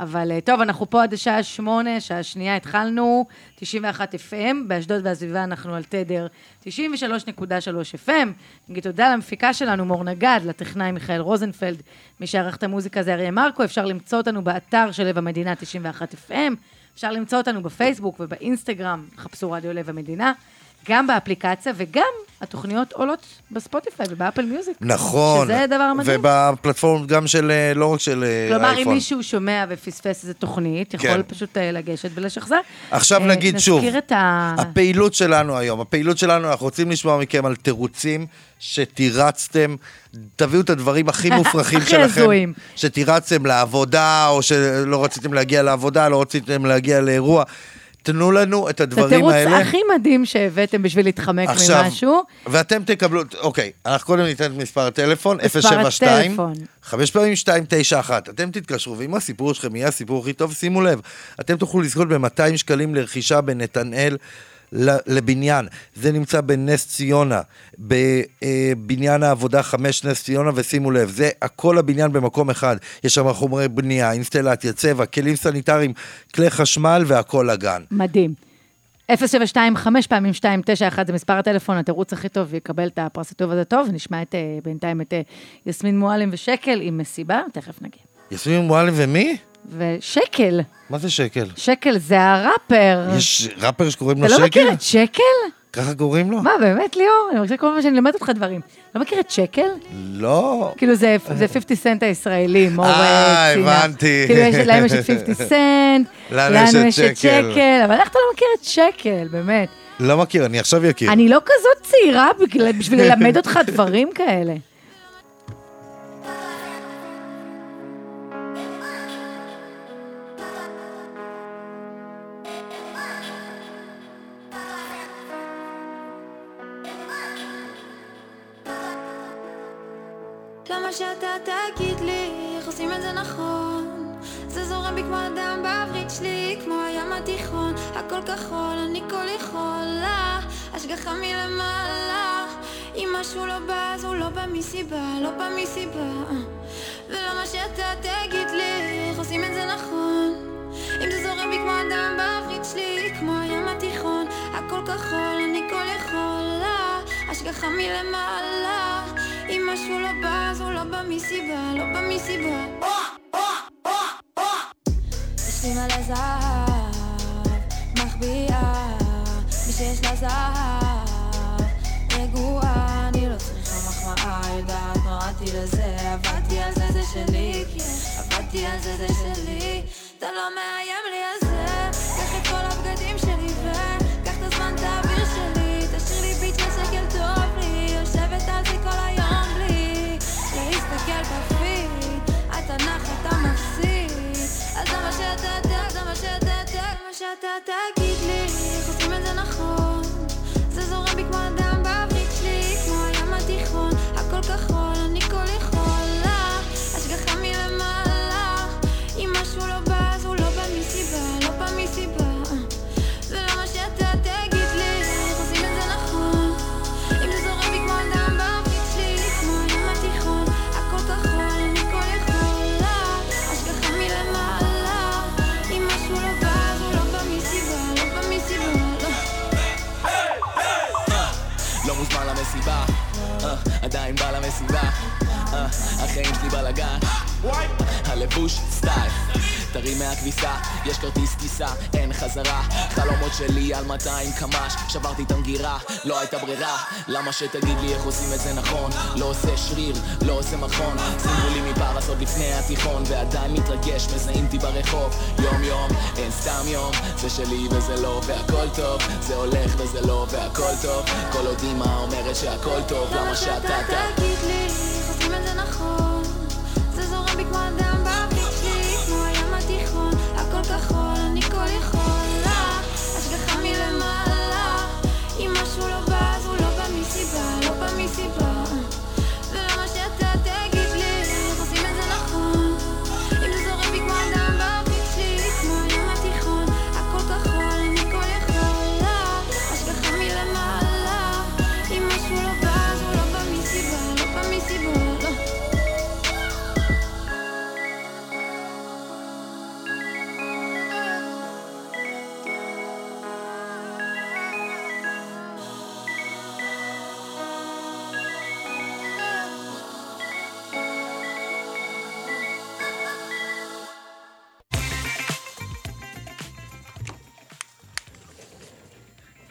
אבל אה, טוב, אנחנו פה עד השעה שמונה, שעה שנייה התחלנו, 91 FM, באשדוד והסביבה אנחנו על תדר 93.3 FM. נגיד תודה למפיקה שלנו, מור נגד, לטכנאי מיכאל רוזנפלד, מי שערך את המוזיקה זה אריה מרקו, אפשר למצוא אותנו באתר של לב המדינה 91 FM, אפשר למצוא אותנו בפייסבוק ובאינסטגרם, חפשו רדיו לב המדינה. גם באפליקציה וגם התוכניות עולות בספוטיפיי ובאפל מיוזיק. נכון. שזה דבר מדהים. ובפלטפורמות גם של, אה, לא רק של אה, כלומר, אם אייפון. מישהו שומע ופספס איזה תוכנית, יכול כן. פשוט אה, לגשת ולשחזר. עכשיו אה, נגיד שוב, ה... הפעילות שלנו היום, הפעילות שלנו, אנחנו רוצים לשמוע מכם על תירוצים שתירצתם, תביאו את הדברים הכי *laughs* מופרכים הכי שלכם, הזויים. שתירצתם לעבודה, או שלא רציתם להגיע לעבודה, לא רציתם להגיע לאירוע. תנו לנו את את הדברים התירוץ האלה. הכי מדהים שהבאתם בשביל להתחמק עכשיו, ממשהו. ואתם תקבלו, אוקיי, אנחנו קודם ניתן את מספר הטלפון, מספר 072, הטלפון. חמש פעמים 291. אתם תתקשרו, ואם הסיפור שלכם יהיה הסיפור הכי טוב, שימו לב, אתם תוכלו לזכות ב-200 שקלים לרכישה בנתנאל. לבניין, זה נמצא בנס ציונה, בבניין העבודה 5 נס ציונה, ושימו לב, זה הכל הבניין במקום אחד, יש שם חומרי בנייה, אינסטלציה, צבע, כלים סניטריים, כלי חשמל והכל לגן. מדהים. 072 5 פעמים 291 זה מספר הטלפון, התירוץ הכי טוב, יקבל את הפרס הטוב הזה טוב, ונשמע את, אה, בינתיים את אה, יסמין מועלם ושקל עם מסיבה, תכף נגיע. יסמין מועלם ומי? ושקל, מה זה שקל? שקל זה הראפר. יש ראפר שקוראים לו אתה שקל? לא מכיר את שקל? ככה קוראים לו? מה, באמת, ליאור? אני מרגישה כל פעם שאני אלמד אותך דברים. לא מכיר את שקל? לא. כאילו זה, זה 50 סנט הישראלי, מור אה, אה, צינה. הבנתי. כאילו יש, להם יש את 50 סנט, לנו יש את שקל. אבל איך אתה לא מכיר את שקל, באמת? לא מכיר, אני עכשיו אכיר. אני לא כזאת צעירה בשביל ללמד אותך דברים כאלה. כמו הדם בעברית שלי כמו הים התיכון. הכל כחול אני כל יכולה. השגחה מלמעלה. אם משהו לא בא אז הוא לא בא מסיבה לא בא מסיבה. אה. ולמה שאתה תגיד לי איך עושים את זה נכון. אם זה זורם בי כמו הדם בעברית שלי כמו הים התיכון. הכל כחול אני כל יכולה. השגחה מלמעלה. אם משהו לא בא אז הוא לא בא מסיבה לא בא מסיבה יש לי מלא זהב מחביאה מי שיש לה זהב רגועה אני לא צריכה מחמאה יודעת נועדתי לזה עבדתי על זה זה שלי כן עבדתי על זה זה שלי אתה לא מאיים לי על זה ת- זה מה שאתה עדיין בא למסיבה, אה, החיים שלי בלאגן, הלבוש סטייל, תרים מהכביסה, יש כרטיס טיסה, אין חזרה. חלומות שלי על 200 קמ"ש, שברתי את המגירה, לא הייתה ברירה. למה שתגיד לי איך עושים את זה נכון? לא עושה שריר, לא עושה מכון. שימו לי מפרס עוד לפני התיכון, ועדיין מתרגש, מזהים אותי ברחוב. יום יום, אין סתם יום, זה שלי וזה לא, והכל טוב. זה הולך וזה לא, והכל טוב. כל עוד אמא אומרת שהכל טוב, למה שאתה ת... תגיד לי, עושים את זה נכון? זה זורם בי כמו הדם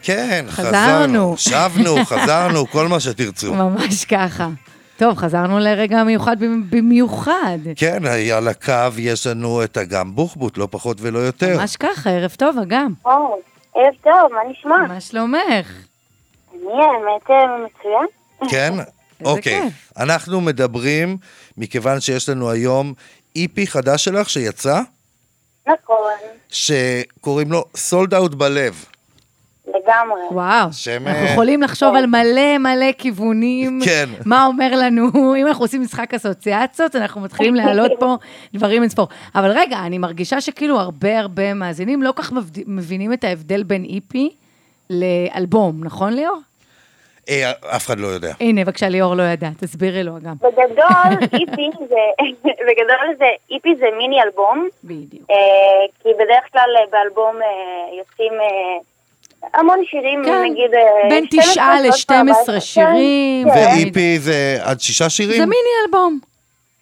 כן, חזרנו. חזרנו. שבנו, *laughs* חזרנו, כל מה שתרצו. ממש ככה. טוב, חזרנו לרגע מיוחד במיוחד. כן, על הקו יש לנו את אגם בוחבוט, לא פחות ולא יותר. ממש ככה, ערב טוב, אגם. או, ערב טוב, מה נשמע? מה שלומך? אני האמת אה, מצוין. כן? *laughs* אוקיי. אנחנו מדברים, מכיוון שיש לנו היום איפי חדש שלך שיצא, נכון, שקוראים לו סולד אאוט בלב. לגמרי. וואו. שם... אנחנו אה, יכולים לחשוב על מלא מלא כיוונים, כן. מה אומר לנו, *laughs* אם אנחנו עושים משחק אסוציאציות, אנחנו מתחילים להעלות פה דברים אין ספור. אבל רגע, אני מרגישה שכאילו הרבה הרבה מאזינים לא כך מבד- מבינים את ההבדל בין איפי לאלבום, נכון ליאור? אה, אף אחד לא יודע. הנה, בבקשה, ליאור לא ידע, תסבירי לו גם. בגדול, *laughs* איפי זה, *laughs* בגדול זה, איפי זה מיני אלבום. בדיוק. אה, כי בדרך כלל אה, באלבום אה, יוצאים אה, המון שירים, כן, נגיד... אה, בין 12, תשעה 13, ל-12 14, שירים. כן, ואיפי זה עד שישה שירים? זה מיני אלבום.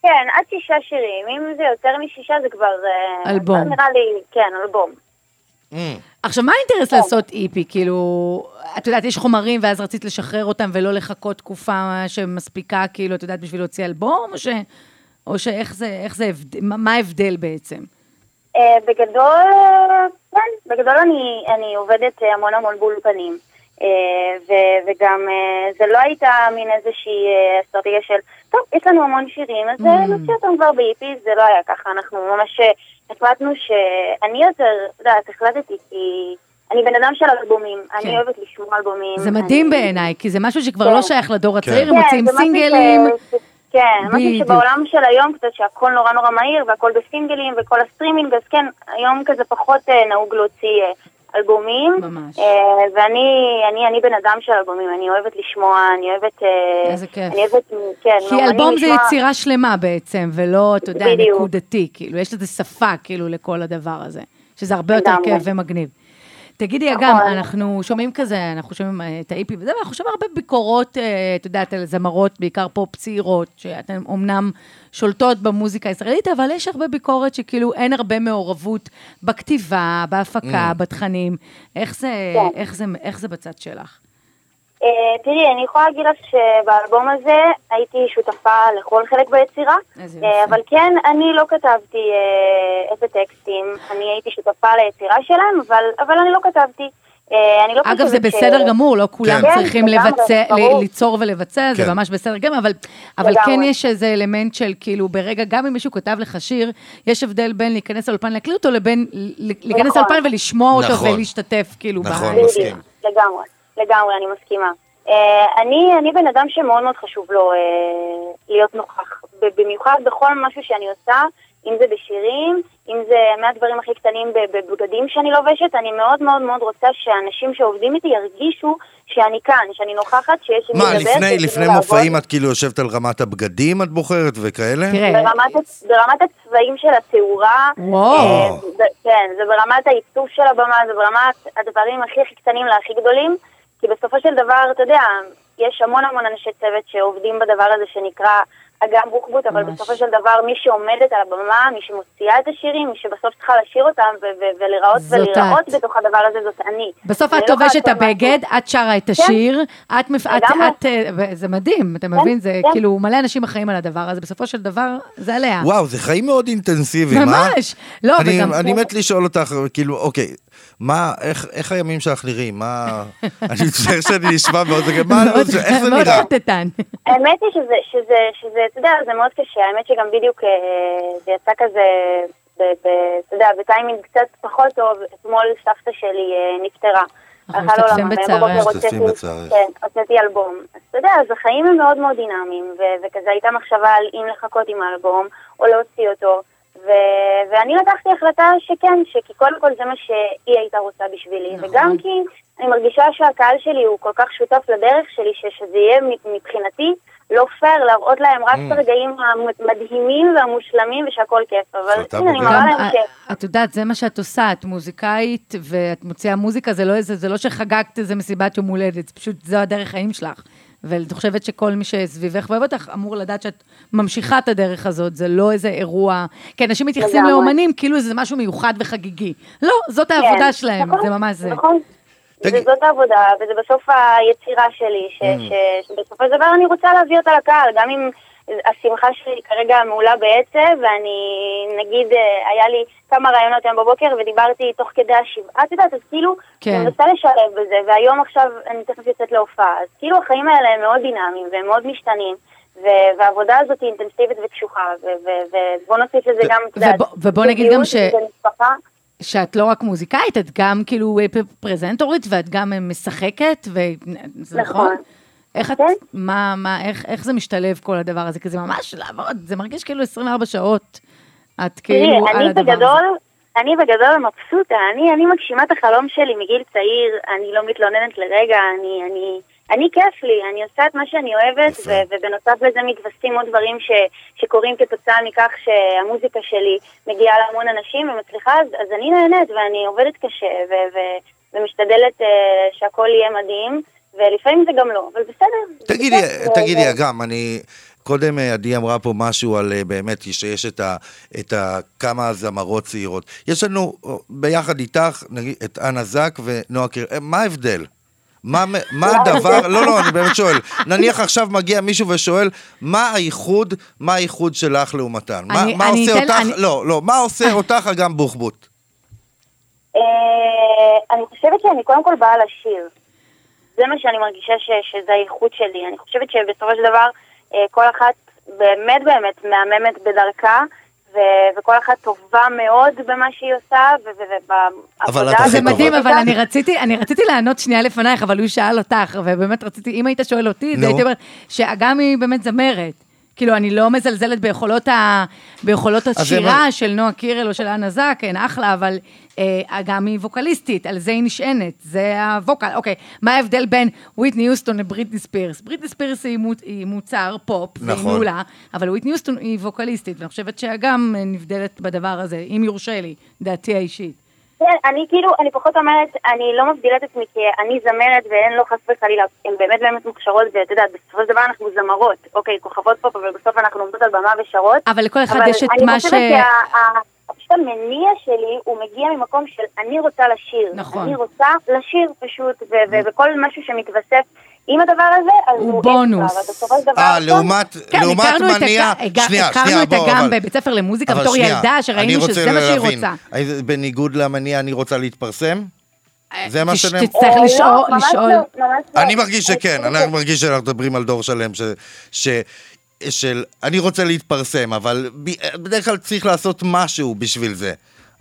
כן, עד שישה שירים. אם זה יותר משישה זה כבר... אה, אלבום. נראה לי, כן, אלבום. Mm. עכשיו, מה האינטרס לעשות איפי? כאילו, את יודעת, יש חומרים ואז רצית לשחרר אותם ולא לחכות תקופה שמספיקה, כאילו, את יודעת, בשביל להוציא אלבום? או ש... או שאיך זה, איך זה, הבד- מה ההבדל בעצם? אה, בגדול, כן, בגדול אני, אני עובדת המון המון באולפנים. אה, ו- וגם אה, זה לא הייתה מין איזושהי אה, אסטרטגיה של, טוב, יש לנו המון שירים, אז Mm. נוציא אותם כבר באיפי, זה לא היה ככה, אנחנו ממש החלטנו שאני יותר, את יודעת, החלטתי כי אני בן אדם של אלבומים, כן. אני אוהבת לשמוע אלבומים. זה מדהים אני- בעיניי, כי זה משהו שכבר כן. לא שייך לדור כן. הצעיר, הם כן, מוציאים זה משהו סינגלים. ש- כן, בדיוק. שבעולם של היום קצת שהכל נורא נורא מהיר והכל בסינגלים וכל הסטרימינג, אז כן, היום כזה פחות אה, נהוג להוציא אה, אלבומים. ממש. אה, ואני אני, אני בן אדם של אלבומים, אני אוהבת לשמוע, אני אוהבת... איזה כיף. אני אוהבת, כן, כי אלבום זה לשמוע- יצירה שלמה בעצם, ולא, אתה יודע. נקודתי, כאילו, יש לזה שפה, כאילו, לכל הדבר הזה, שזה הרבה יותר. כיף ומגניב. תגידי, נכון. אגם, אנחנו שומעים כזה, אנחנו שומעים אה, את ה EP וזה, ואנחנו שומעים הרבה ביקורות, אה, את יודעת, על זמרות, בעיקר פופ צעירות, שאתן אומנם שולטות במוזיקה הישראלית, אבל יש הרבה ביקורת שכאילו אין הרבה מעורבות בכתיבה, בהפקה, Mm. בתכנים. איך זה, כן. איך זה, איך זה בצד שלך? אה, תראי, אני יכולה להגיד לך שבאלבום הזה הייתי שותפה לכל חלק ביצירה, אה. אבל כן, אני לא כתבתי אה, את הטקסטים, אני הייתי שותפה ליצירה שלהם, אבל, אבל אני לא כתבתי. אני לא אגב, זה ש- בסדר גמור, לא כולם כן, צריכים לגמרי, לבצע. ל- ליצור ולבצע, זה כן. ממש בסדר גם, אבל, אבל. כן יש איזה אלמנט של כאילו, ברגע, גם אם מישהו כתב לך שיר, יש הבדל בין להיכנס לאולפן להקליט אותו, לבין להיכנס נכון. לאולפן ולשמוע אותו נכון. ולהשתתף, כאילו, נכון, ב- מסכים. לגמרי, לגמרי, אני מסכימה. אה, אני, אני בן אדם שמאוד מאוד חשוב לו אה, להיות נוכח, במיוחד בכל משהו שאני עושה, אם זה בשירים, אם זה מהדברים הכי קטנים בבגדים שאני לובשת, אני מאוד מאוד מאוד רוצה שאנשים שעובדים איתי ירגישו שאני כאן, שאני נוכחת, שיש עם מי מה, לדבר, לפני, לפני מופעים. את כאילו יושבת על רמת הבגדים את בוחרת וכאלה? תראה, ברמת, הצ- ברמת הצבעים של התאורה, וואו. אה, כן, זה ברמת העיצוב של הבמה, זה ברמת הדברים הכי הכי קטנים להכי גדולים, כי בסופו של דבר, אתה יודע, יש המון המון אנשי צוות שעובדים בדבר הזה שנקרא אגם בוחבוט, אבל ממש. בסופו של דבר מי שעומדת על הבמה, מי שמוציאה את השירים, מי שבסוף צריכה לשיר אותם ו- ו- ולהיראות זאת ולהיראות את. בתוך הדבר הזה, זאת אני. בסוף את לא לובשת את הבגד, את שרה את השיר, את, מפ... את, לגמרי. את, אה, זה מדהים, אתה מבין? זה כן. כאילו, מלא אנשים אחראים על הדבר הזה, בסופו של דבר, זה עליה. וואו, זה חיים מאוד אינטנסיביים, אה? ממש. לא, אני, וגם... אני מת לשאול אותך, כאילו, אוקיי, מה, איך, איך הימים שלך נראים? מה... *laughs* אני מצטער שאני נשמע מאוד, מה, מאוד- איך זה מאוד נראה? חטטן. האמת היא שזה, שזה, שזה, אתה יודע, זה מאוד קשה. האמת שגם בדיוק אה, זה יצא כזה, ב, ב, אתה יודע, בטיימינג קצת פחות טוב. אתמול סבתא שלי אה, נפטרה. אנחנו משתתפים בצערך. משתתפים בצערך. כן, הוצאתי אלבום. אז אתה יודע, אז החיים הם מאוד מאוד דינמיים, ו- וכזה הייתה מחשבה על אם לחכות עם האלבום, או להוציא אותו. ו- ואני לקחתי החלטה שכן, שכי קודם כל זה מה שהיא הייתה רוצה בשבילי, נכון. וגם כי אני מרגישה שהקהל שלי הוא כל כך שותף לדרך שלי, ש- שזה יהיה מבחינתי לא פייר להראות להם רק את Mm. הרגעים המדהימים והמושלמים ושהכול כיף, אבל הנה, אני. מראה להם אה, ש... את יודעת, זה מה שאת עושה, את מוזיקאית ואת מוציאה מוזיקה, זה לא איזה, זה לא שחגגת איזה מסיבת יום הולדת, זה פשוט, זו הדרך חיים שלך. ואני חושבת שכל מי שסביבך ואוהב אותך אמור לדעת שאת ממשיכה את הדרך הזאת, זה לא איזה אירוע... כי אנשים מתייחסים. לאומנים כאילו זה משהו מיוחד וחגיגי. לא, זאת העבודה כן, שלהם, נכון, זה ממש זה. נכון. תגיד- וזאת העבודה, וזה בסוף היצירה שלי, ש, Mm. ש, שבסופו של דבר אני רוצה להביא אותה לקהל, גם אם השמחה שלי כרגע מעולה בעצב, ואני, נגיד, אה, היה לי כמה רעיונות היום בבוקר, ודיברתי תוך כדי השבעה, את יודעת, אז כאילו, כן. אני מנסה לשלב בזה, והיום עכשיו אני תכף יוצאת להופעה, אז כאילו החיים האלה הם מאוד דינמיים, והם מאוד משתנים. ו- והעבודה הזאת היא אינטנסיבית וקשוחה, ו- ו- ובוא נוסיף לזה גם, את יודעת, ובוא- ובוא נגיד גם ש-. שאת לא רק מוזיקאית, את גם כאילו אה, פרזנטורית ואת גם אה, משחקת, וזה נכון? נכון. איך את, כן. מה, מה, איך, איך זה משתלב כל הדבר הזה? כי זה ממש לעבוד, זה מרגיש כאילו 24 שעות. את כאילו תראי, על הדבר בגדול, הזה. אני בגדול מבסוטה, אני, אני מגשימה את החלום שלי מגיל צעיר, אני לא מתלוננת לרגע, אני, אני, אני כיף לי, אני עושה את מה שאני אוהבת. ו- ובנוסף לזה מתווספים עוד דברים ש, שקורים כתוצאה מכך שהמוזיקה שלי מגיעה להמון אנשים ומצליחה, אז, אז אני נהנית ואני עובדת קשה ו- ו- ומשתדלת uh, שהכל יהיה מדהים, ולפעמים זה גם לא, אבל בסדר. תגידי, בסדר, תגידי, ו- אגם, אני... קודם אה, עדי אמרה פה משהו על אה, באמת שיש את, ה, את ה, כמה זמרות צעירות. יש לנו אה, ביחד איתך, נגיד, את אנה זק ונועה קיר... מה ההבדל? מה, מה הדבר, לא, לא, אני באמת שואל. נניח עכשיו מגיע מישהו ושואל, מה הייחוד, מה הייחוד שלך לעומתן? מה, אני- מה אני עושה אתן- אותך, אני- לא, לא, מה עושה אותך אגם בוחבוט? אני חושבת שאני קודם כל באה לשיר. זה מה שאני מרגישה ש, שזה הייחוד שלי. אני חושבת שבסופו של דבר אה, כל אחת באמת באמת מהממת בדרכה, ו, וכל אחת טובה מאוד במה שהיא עושה, ובעבודה. את הכי זה. מדהים, אבל אני רציתי, אני רציתי לענות שנייה לפנייך, אבל הוא שאל אותך, ובאמת רציתי, אם היית שואל אותי, נו. זה הייתי אומרת, שאגם היא באמת זמרת. כאילו, אני לא מזלזלת ביכולות, ה... ביכולות השירה מה- של נועה קירל או של אנה זק, הן אחלה, אבל אה, אגם היא ווקליסטית, על זה היא נשענת, זה הווקל. אוקיי, מה ההבדל בין וויטני יוסטון לבריטני ספירס? בריטני ספירס היא, מוצ... היא מוצר פופ, והיא נכון. מעולה, אבל וויטני יוסטון היא ווקליסטית, ואני חושבת שאגם אה, נבדלת בדבר הזה, אם יורשה לי, דעתי האישית. כן, אני כאילו, אני פחות אומרת, אני לא מבדילה את עצמי כי אני זמרת ואין לו חס וחלילה, הן באמת באמת מוכשרות, ואת יודעת, בסופו של דבר אנחנו זמרות, אוקיי, כוכבות פופ, אבל בסוף אנחנו עומדות על במה ושרות. אבל לכל אחד אבל יש את אני מה ש... חושבת שפשוט המניע שלי הוא מגיע ממקום של אני רוצה לשיר. נכון. אני רוצה לשיר פשוט, וכל משהו שמתווסף עם הדבר הזה, אז הוא הוא בונוס. אבל. אה, לעומת, כן, לעומת הכרנו את מניע... הג- הג- שנייה, הכרנו את אבל- בבית ספר למוזיקה אבל בתור שנייה, ילדה, שראינו שזה מה שהיא רוצה. בניגוד למניע אני רוצה להתפרסם? זה מה שנאמר? תצטרך אה, לשאול, לא, לשאול. לא, לא. אני מרגיש שכן, חושבת אני מרגיש שאנחנו מדברים על דור שלם, ש... ש... של... אני רוצה להתפרסם, אבל ב- בדרך כלל צריך לעשות משהו בשביל זה.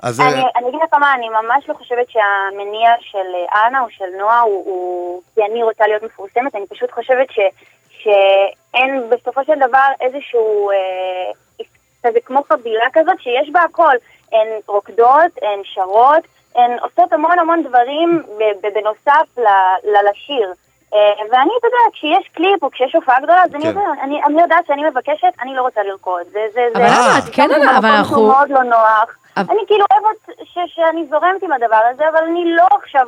אז... אה, אני, אני אגיד לך מה, אני ממש לא חושבת שהמניע של אה, אנה או של נועה הוא, הוא כי אני רוצה להיות מפורסמת, אני פשוט חושבת ש, שאין בסופו של דבר איזשהו, אה, כזה כמו חבילה כזאת שיש בה הכל. הן רוקדות, הן שרות, הן עושות המון המון דברים בנוסף ל- ל- לשיר. אה, ואני, אתה יודע, כשיש קליפ או כשיש הופעה גדולה, אז אני, כן. יודע, אני, אני יודעת שאני מבקשת, אני לא רוצה לרקוד. זה, זה, אבל זה, למה? את כן, זה אבל אנחנו- מאוד לא נוח. אני כאילו אוהבת ש, שאני זורמת עם הדבר הזה, אבל אני לא עכשיו...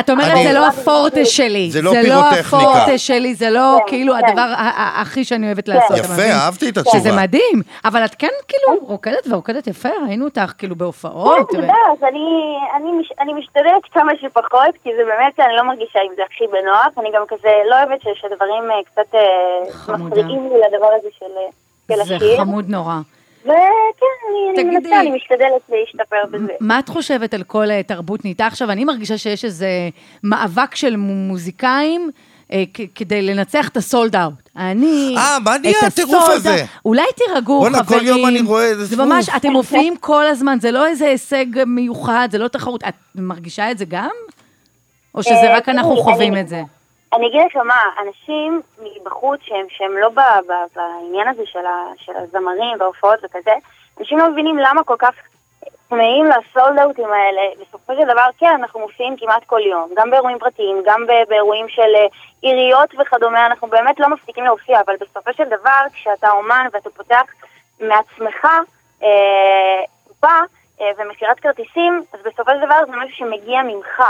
את אומרת, זה לא הפורטה שלי. זה לא זה לא פירוטכניקה. הפורטה שלי, זה לא כן, כאילו כן. הדבר הכי שאני אוהבת לעשות. אתה יפה? אהבתי את התשובה. שזה מדהים. אבל את כן כאילו רוקדת ורוקדת יפה, ראינו אותך כאילו בהופעות. כן, את יודעת, אני, אני, מש, אני משתדלת כמה שפחות, כי זה באמת, אני לא מרגישה עם זה הכי בנוח. אני גם כזה לא אוהבת ש- שדברים אה, קצת אה. מפריעים לי לדבר הזה של, אה, זה. חמוד נורא. וכן, אני. מנסה, אני משתדלת להשתפר בזה. מה את חושבת על כל אה, תרבות נהייתה עכשיו? אני מרגישה שיש איזה מאבק של מו- מוזיקאים. אה, כדי לנצח את הסולד אאוט. אני... אה, מה נהיה הטירוף הזה? אולי תירגעו, בואנה, חברים. כל יום אני רואה איזה זה ספוף. ממש, אתם מופיעים כל הזמן, זה לא איזה הישג מיוחד, זה לא תחרות. את מרגישה את זה גם? או שזה אה, רק אנחנו תראי, חווים את זה? אני אגיד לך מה, אנשים מבחוץ שהם, שהם לא ב, ב, בעניין הזה של, ה, של הזמרים וההופעות וכזה, אנשים לא מבינים למה כל כך צמאים לסולד אאוטים האלה. בסופו של דבר, כן, אנחנו מופיעים כמעט כל יום, גם באירועים פרטיים, גם באירועים של אה, עיריות וכדומה, אנחנו באמת לא מפסיקים להופיע, אבל בסופו של דבר, כשאתה אומן ואתה פותח מעצמך אה, קופה אה, ומכירת כרטיסים, אז בסופו של דבר זה משהו שמגיע ממך.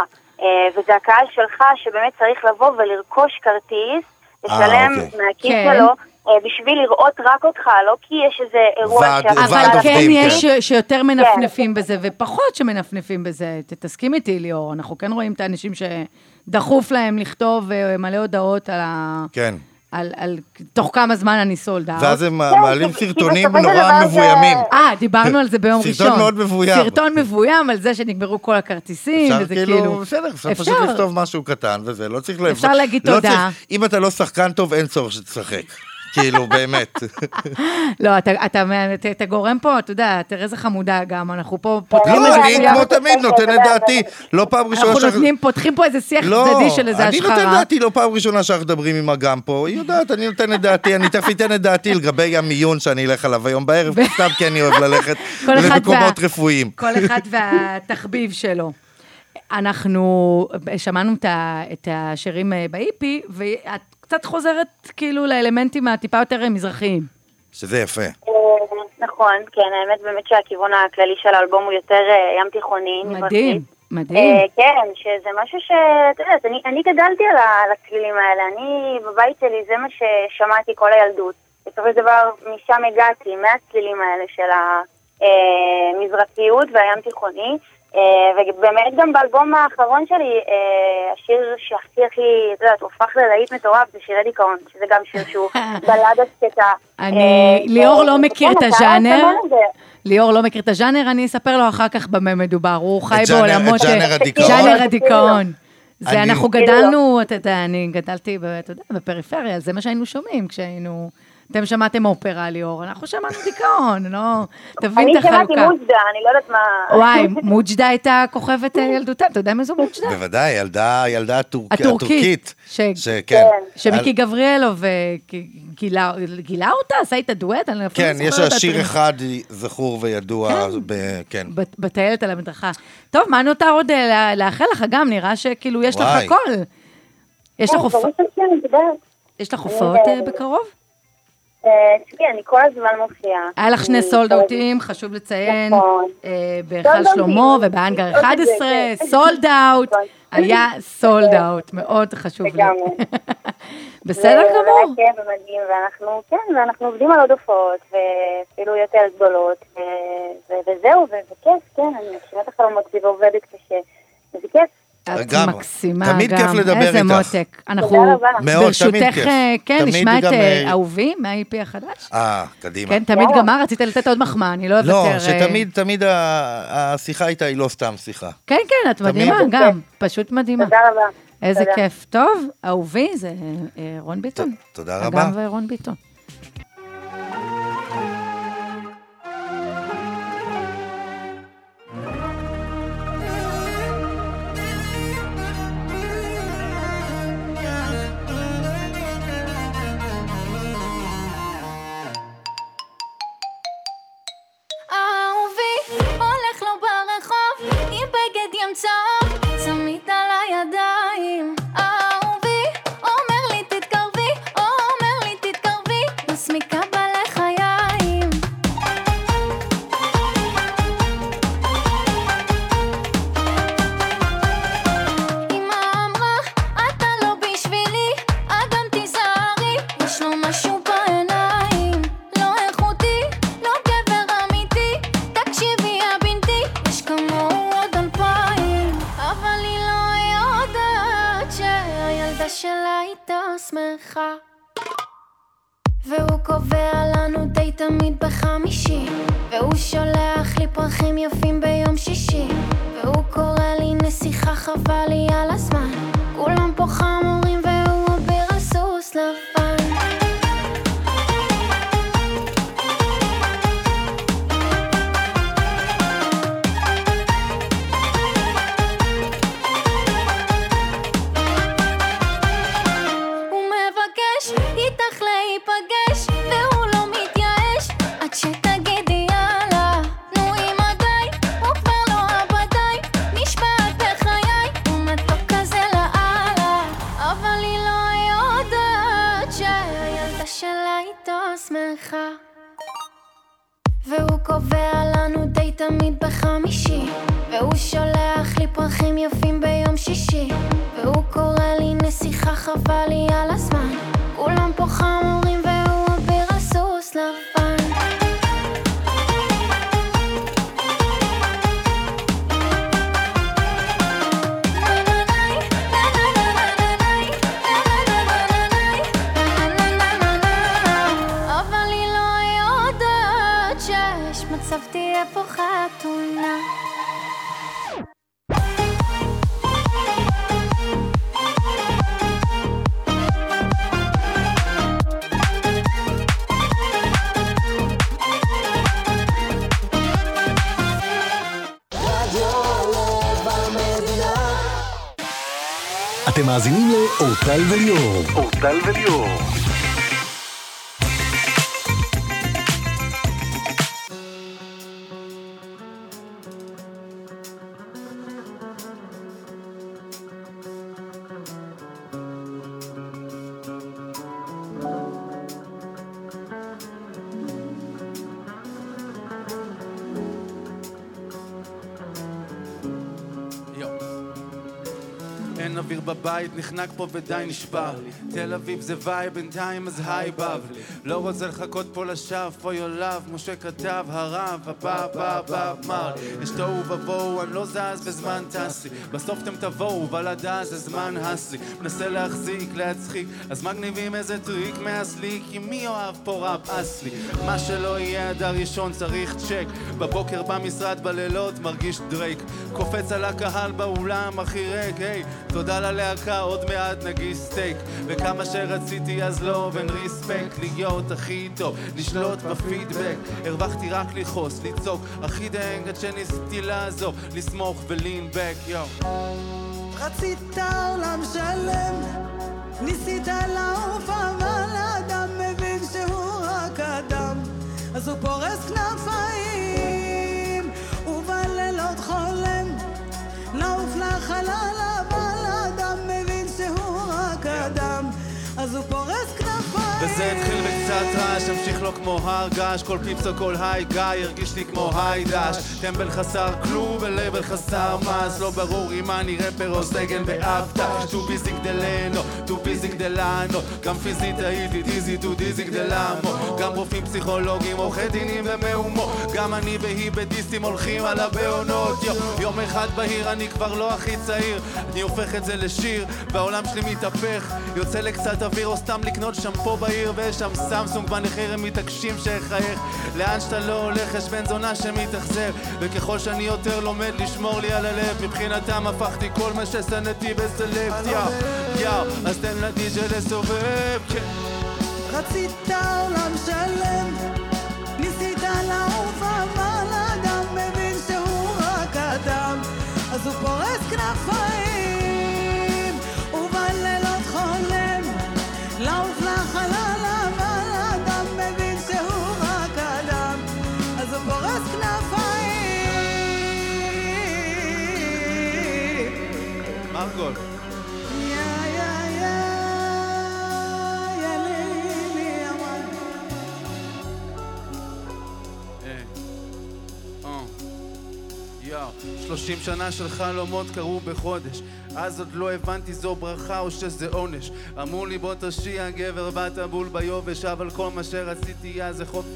אה, וזה הקהל שלך שבאמת צריך לבוא ולרכוש כרטיס, לשלם אוקיי. מהכיס כן. שלו, אה, בשביל לראות רק אותך, לא כי יש איזה אירוע ועד- שאתה ועד אבל כן יש כן. ש- שיותר מנפנפים בזה, ופחות שמנפנפים בזה. תסכים איתי, ליאור, אנחנו כן רואים את האנשים שדחוף להם לכתוב אה, מלא הודעות על ה... כן. על, על תוך כמה זמן אני סולד אאוט. ואז הם כן, מעלים סרטונים נורא מבוימים. אה, דיברנו על זה ביום סרטון ראשון. מאוד מבוים. סרטון מבוים על זה שנגמרו כל הכרטיסים, אפשר וזה כאילו, כאילו... בסדר, אפשר פשוט אפשר. לכתוב משהו קטן וזה, לא צריך... אפשר להגיד לא תודה. צריך- אם אתה לא שחקן טוב, אין צורך שתשחק. כאילו, באמת. לא, אתה, אתה, אתה, אתה גורם פה, אתה יודע, תראה איזה חמודה גם, אנחנו פה פותחים לא, איזה אני שיח, כמו תמיד נותן את דעתי. לא פעם ראשונה אנחנו. נותנים, פותחים פה איזה שיח לא, צדדי של איזה אני נותן השחרה. דעתי, לא פעם ראשונה שאנחנו מדברים עם אגם פה, היא יודעת, אני נותן את דעתי, אני תכף אתן את דעתי לגבי המיון שאני אלך עליו היום בערב, סתם כי אני אוהב ללכת *laughs* כל אחד למקומות רפואיים. כל אחד *laughs* והתחביב שלו. אנחנו שמענו את השירים אה, באיפי, ואת קצת חוזרת כאילו לאלמנטים הטיפה יותר אה, מזרחיים. שזה יפה. אה, נכון, כן, האמת באמת שהכיוון הכללי של האלבום הוא יותר אה, ים תיכוני. מדהים. מדהים. אה, כן, שזה משהו ש... את יודעת, אני, אני גדלתי על, ה- על הצלילים האלה. אני, בבית שלי, זה מה ששמעתי כל הילדות. בסופו של דבר, משם הגעתי, מהצלילים האלה של המזרחיות והים תיכוני. אה, ובאמת גם באלבום האחרון שלי, אה, השיר שהכי הכי, את יודעת, הוא הפך ללהיט מטורף, זה שירי דיכאון, שזה גם שיר שהוא בלדה שקטה. אני, אה, ליאור אה, לא מכיר את כן, הז'אנר. ליאור לא מכיר את הז'אנר, אני אספר לו אחר כך במה מדובר. הוא חי בעולמות... את ז'אנר אה, הדיכאון? ז'אנר הדיכאון. זה אנחנו גדלנו, אתה יודע, אני גדלתי, אתה יודע, בפריפריה, זה מה שהיינו שומעים כשהיינו... אתם שמעתם אופרה, ליאור, אנחנו שמענו דיכאון, לא... תבין אני את שמעתי החלוקה. מוז'דה, אני לא יודעת מה... וואי, מוג'דה הייתה כוכבת אה, ילדותה, אתה יודע מי זו מוג'דה? בוודאי, ילדה, ילדה הטורק- הטורקית. שכן. שמיקי גבריאלוב גילה אותה, עשה איתה דואט, אני אפילו כן, יש שיר. אחד זכור וידוע, ב- כן. בת- בטיילת על המדרכה. טוב, מה נותר עוד אה, לאחל לך גם? נראה שכאילו יש לך. הכל. לך כן. יש לך הופעות אה, בקרוב? אה, תשמעי, אני כל הזמן מופיעה. היה לך שני אני סולד כל אאוטים, חשוב לציין, נכון. אה, בהיכל. שלמה ובהאנגר זה, 11, כן. סולד אאוט, נכון. היה סולד אאוט, מאוד חשוב לי. לגמרי. *laughs* בסדר גמור. והיה כיף ומדהים, ואנחנו, כן, ואנחנו עובדים על עוד הופעות, ואפילו יותר גדולות, וזהו, ו- וכיף, כן, אני מגשימה את החלומות שלי ועובדת קשה, וזה כיף. את. מקסימה תמיד גם, כיף לדבר איזה איתך. מותק. אנחנו, תמיד ברשותך. אה, כן, תמיד נשמע את גם, אה, אה, אהובי מה-IP החדש. אה, קדימה. כן, תמיד. גם מה, רצית לתת עוד מחמאה, אני לא אוהבת לא, יותר... אה, שתמיד, תמיד ה- השיחה איתה היא לא סתם שיחה. כן, כן, את מדהימה תמיד. גם, פשוט מדהימה. תודה רבה. איזה תודה. כיף. טוב, אהובי זה רון ביטון. ת- תודה רבה. אגם ורון ביטון. עם בגד קובע לנו די תמיד בחמישי והוא שולח לי פרחים יפים ביום שישי והוא קורא לי נסיכה חבל לי על הזמן. כולם פה חמורים והוא אביר על סוס לבן וליאור. אורטל וליאור. בבית, נחנק פה ודי נשבר. תל אביב זה וייב, בינתיים אז היי בבלי לא רוצה לחכות פה לשווא, your love משה כתב, הרב, הבא, הבא, הבא, אמר יש תוהו ובוהו, אני לא זז בזמן טסי. בסוף אתם תבואו, ולדה זה זמן הסי מנסה להחזיק, להצחיק אז מגניבים איזה טריק מהסליק כי מי אוהב פה ראפ אסלי? מה שלא יהיה עד הראשון צריך צ'ק. בבוקר במשרד, בלילות מרגיש דרייק. קופץ על הקהל באולם הכי ריק, היי תודה ללהקה, עוד מעט נגיש סטייק וכמה שרציתי אז לא, ואין ריספקט להיות הכי טוב, לשלוט בפידבק. הרווחתי רק לכעוס, לצעוק. הכי דנג עד שניסיתי לעזור לסמוך ולין בק, יואו רצית עולם שלם, ניסית לעוף אבל אדם מבין שהוא רק אדם. אז הוא פורס כנפיים אז הוא פורס כנפיים וזה התחיל בקצת רעש, המשיך לו כמו הר געש כל פיפס או כל היי גיא הרגיש לי כמו היי דש. טמבל חסר כלום ולבל חסר מס לא ברור אם אני רפר או סגן באבטה טו ביזי ליהנות, טו ביזי כדי לענות גם פיזית הייתי דיזי טו דיזי כדי לעמוד גם רופאים פסיכולוגים, עורכי דינים ומהומות גם אני והיא בדיסים הולכים על הבעונות. יו, יום אחד בהיר אני כבר לא הכי צעיר. אני הופך את זה לשיר והעולם שלי מתהפך. יוצא לקצת אוויר או סתם לקנות שמפו בעיר ויש שם סמסונג בנחיר הם מתעקשים שאחייך לאן שאתה לא הולך יש בן זונה שמתאכזב וככל שאני יותר לומד לשמור לי על הלב מבחינתם הפכתי כל מה ששנאתי בסלקט יאו יאו אז תן לדיג'ה לסובב כן. רצית עולם שלם, 30 שנה של חלומות קרו בחודש אז עוד לא הבנתי זו ברכה או שזה עונש. אמרו לי בוא תושיע גבר בת הבול ביובש אבל כל מה שרציתי אז זה חופש.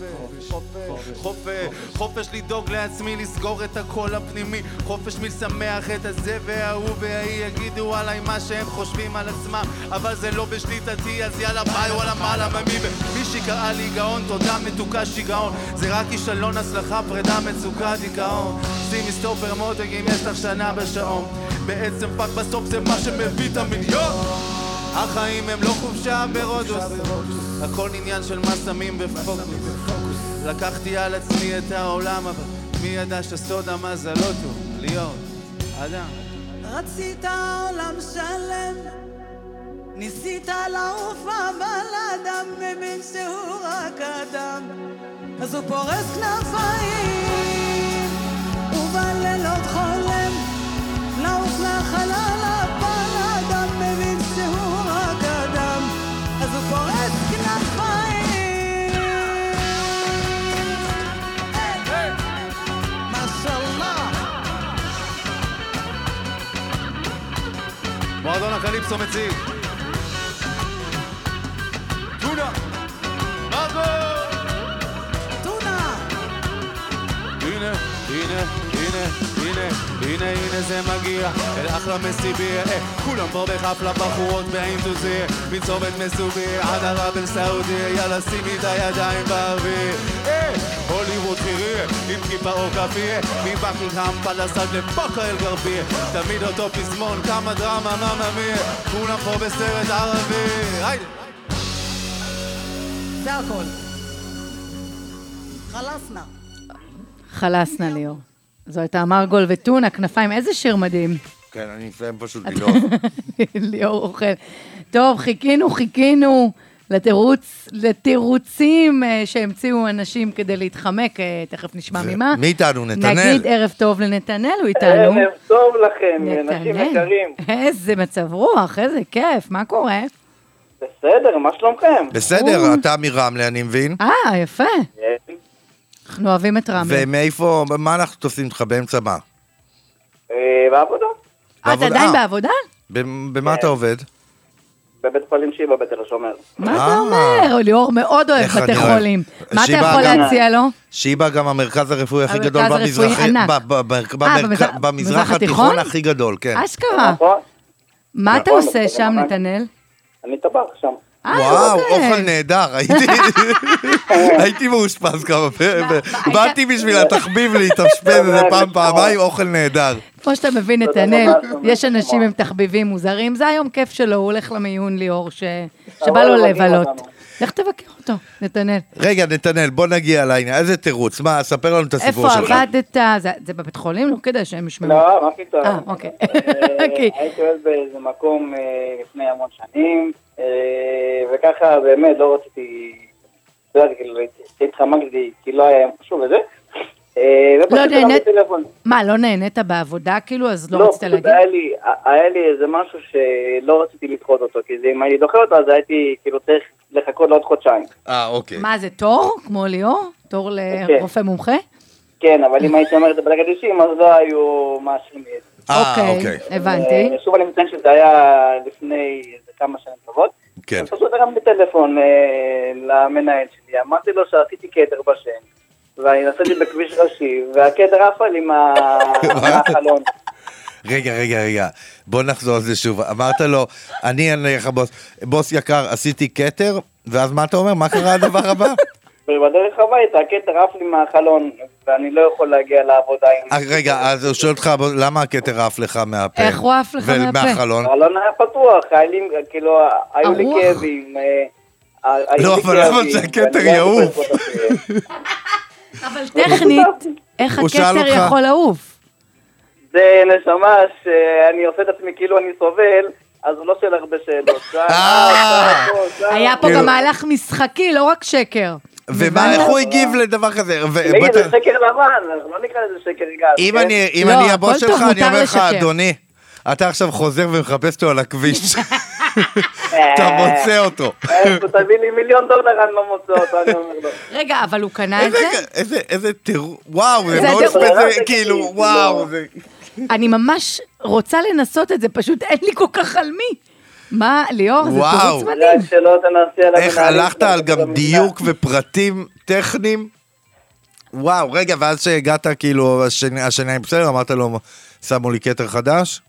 חופש. חופש. חופש לדאוג לעצמי לסגור את הקול הפנימי. חופש מלשמח את הזה וההוא וההיא. יגידו עליי מה שהם חושבים על עצמם. אבל זה לא בשליטתי אז יאללה ביי וואלה מעלה ממי מישהי קראה לי גאון תודה מתוקה שיגעון. זה רק כישלון הצלחה פרידה מצוקה דיכאון. שימי סטופר מותק אם יש לך שנה בשעון. בעצם fuck בסוף זה מה שמביא את המיליון החיים הם לא חופשה ברודוס. הכל עניין של מה שמים בפוקוס. לקחתי על עצמי את העולם אבל מי ידע שסוד המזל לא טוב להיות אדם? רצית עולם שלם, ניסית לעוף אבל אדם מבין שהוא רק אדם, אז הוא פורס כנפיים, ובלילות חולם, לעוף לחלל מועדון הקליפסו מציג טונה מרקו טונה הנה, הנה, הנה, הנה, הנה, הנה זה מגיע אל אחלה מסיביה אה, כולם פה בחפלה בחורות באינטוזיה מצומת מסוביה עד ערב אל סעודיה יאללה שימי את הידיים באוויר. אה, הוליווד חיריה עם כיפה או כפיה מבקינגהם פלסד לפאקה אל גרביה תמיד אותו פזמון כמה דרמה מממיה כולם פה בסרט ערבי. היידה זה הכל. חלסנה. חלסנה ליאור. זו הייתה מרגול וטונה, כנפיים, איזה שיר מדהים. כן, אני מסיים פשוט ללעוף. *laughs* ליאור אוכל. טוב, חיכינו, חיכינו לתירוץ, לתירוצים אה, שהמציאו אנשים כדי להתחמק, אה, תכף נשמע ממה. מי איתנו? נתנאל? נגיד ערב טוב לנתנאל, הוא איתנו. ערב טוב לכם, אנשים נתנאל. יקרים. איזה מצב רוח, איזה כיף, מה קורה? בסדר, מה שלומכם? בסדר, אתה מרמלה, אני מבין. אה, יפה. אנחנו אוהבים את רמלה. ומאיפה, מה אנחנו עושים איתך באמצע מה? אה, בעבודה, אה, אתה עדיין בעבודה? במ- במה אתה עובד? בבית חולים שיבא בתל השומר. מה אתה אומר? ליאור מאוד אוהב בתי. חולים. מה אתה יכול להציע לו? שיבא גם המרכז הרפואי הכי גדול במזרח- אה, התיכון? הכי גדול, כן. אשכרה. מה אתה נכון, עושה נכון, שם, נכון. נתנאל? אני טבח שם. וואו, אוקיי. אוכל נהדר, *laughs* הייתי- מאושפז כמה פעמים, באתי בשביל התחביב להתאשפז איזה פעם, פעמיים, אוכל נהדר. כמו שאתה מבין, נתנאל, יש אנשים עם תחביבים מוזרים, זה היום כיף שלו, הוא הולך למיון ליאור, ש- שבא לו לבלות. לך תבקר אותו, נתנאל. רגע, נתנאל, בוא נגיע לעניין, איזה תירוץ, מה, ספר לנו את הסיפור איפה שלך. עבדת? זה- זה בבית חולים? לא כדאי שהם ישמעו. לא, מה פתאום. אה, אוקיי. אה, *laughs* אוקיי. הייתי עובד באיזה מקום אה, לפני המון שנים, אה, וככה באמת לא רציתי, אתה יודע, כאילו, התחמקתי, כי לא היה יום חשוב וזה. אה, לא נהנית? מה, לא נהנית בעבודה כאילו, אז לא לא, רצית להגיד? לי, היה לי איזה משהו שלא רציתי לדחות אותו, כי זה- אם הייתי דוחה אותו, אז הייתי כאילו צריך לחכות לעוד חודשיים. אה, אוקיי. מה, זה תור? כמו ליאור? תור לרופא מומחה? כן, אבל אם הייתי אומר את זה בדקת אישים, אז לא היו מאשרים לי את זה. אה, אוקיי, אוקיי. הבנתי. אה, שוב אני מציין שזה היה לפני איזה כמה שנים טובות. כן. פשוט הרמתי טלפון אה, למנהל שלי, אמרתי לו שעשיתי כתר בשן, ואני נסעתי בכביש ראשי, והכתר עפה לי מה- מהחלון. רגע, רגע, רגע, בוא נחזור על זה שוב. אמרת לו, אני אענה לך בוס, בוס יקר, עשיתי כתר, ואז מה אתה אומר? מה קרה הדבר הבא? ובדרך הביתה הכתר עף לי מהחלון, ואני לא יכול להגיע לעבודה עם... אה, רגע, אז הוא שואל אותך, למה הכתר עף לך מהפה? איך הוא עף לך מהפה? ומהחלון? החלון היה פתוח, לי, כאילו, היו לי. כאבים. אה, היו לא, אבל למה שהכתר ואני לא יעוף? זה. *laughs* אבל טכנית, איך הכתר יכול לעוף? זה נשמה שאני עושה את עצמי כאילו אני סובל, אז הוא לא שואל הרבה שאלות. אה. היה פה כאילו- גם מהלך משחקי, לא רק שקר. ומה, איך הוא הגיב לדבר כזה? בוא זה שקר לבן, אנחנו לא נקרא לזה שקר גס. אם כן? אני אם לא, אני הבוס שלך, אני אומר לך. אדוני, אתה עכשיו חוזר ומחפש אותו על הכביש. *laughs* אתה מוצא אותו. אה, תביא לי מיליון דולר, אני לא מוצא אותו, אני אומר לו. *laughs* רגע, אבל הוא קנה את זה? איזה, טירוף, וואו, זה מאוד כאילו, כאילו, וואו. אני ממש רוצה לנסות את זה, פשוט אין לי כל כך על מי. מה, ליאור, זה. תירוץ מדהים. רק שלא תנסי על איך הלכת על גם. דיוק ופרטים טכניים? וואו, רגע, ואז שהגעת, כאילו, השני- השיניים בסדר, אמרת לו, שמו לי כתר חדש?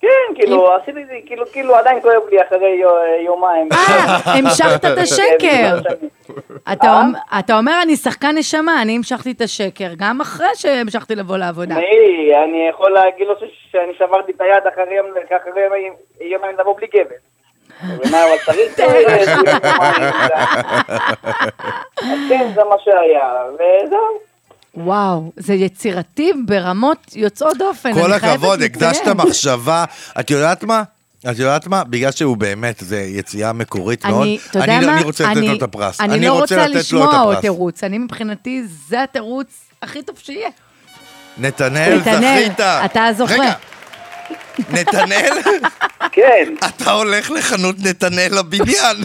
כן, כאילו, עשיתי את זה, כאילו, כאילו, עדיין כואב לי אחרי יו- יומיים. אה, המשכת את השקר. אתה אומ- אתה אומר, אני שחקן נשמה, אני המשכתי את השקר, גם אחרי שהמשכתי לבוא לעבודה. תשמעי, אני יכול להגיד לו שאני שברתי את היד אחרי יומיים- לבוא בלי גבר. אה, כן, זה מה שהיה, וזהו. וואו, זה יצירתי ברמות יוצאות דופן. כל אני חייבת הכבוד. הקדשת מחשבה. את יודעת מה? את יודעת מה? בגלל שהוא באמת, זה יציאה מקורית מאוד. אני, אתה יודע אני- מה? אני רוצה לתת אני- לו את הפרס. אני לא רוצה לתת לו את לשמוע עוד. תירוץ. אני מבחינתי, זה התירוץ הכי טוב שיהיה. נתנאל, זכית. אתה הזוכה. רגע, נתנאל? *laughs* כן. אתה הולך לחנות נתנאל לבניין.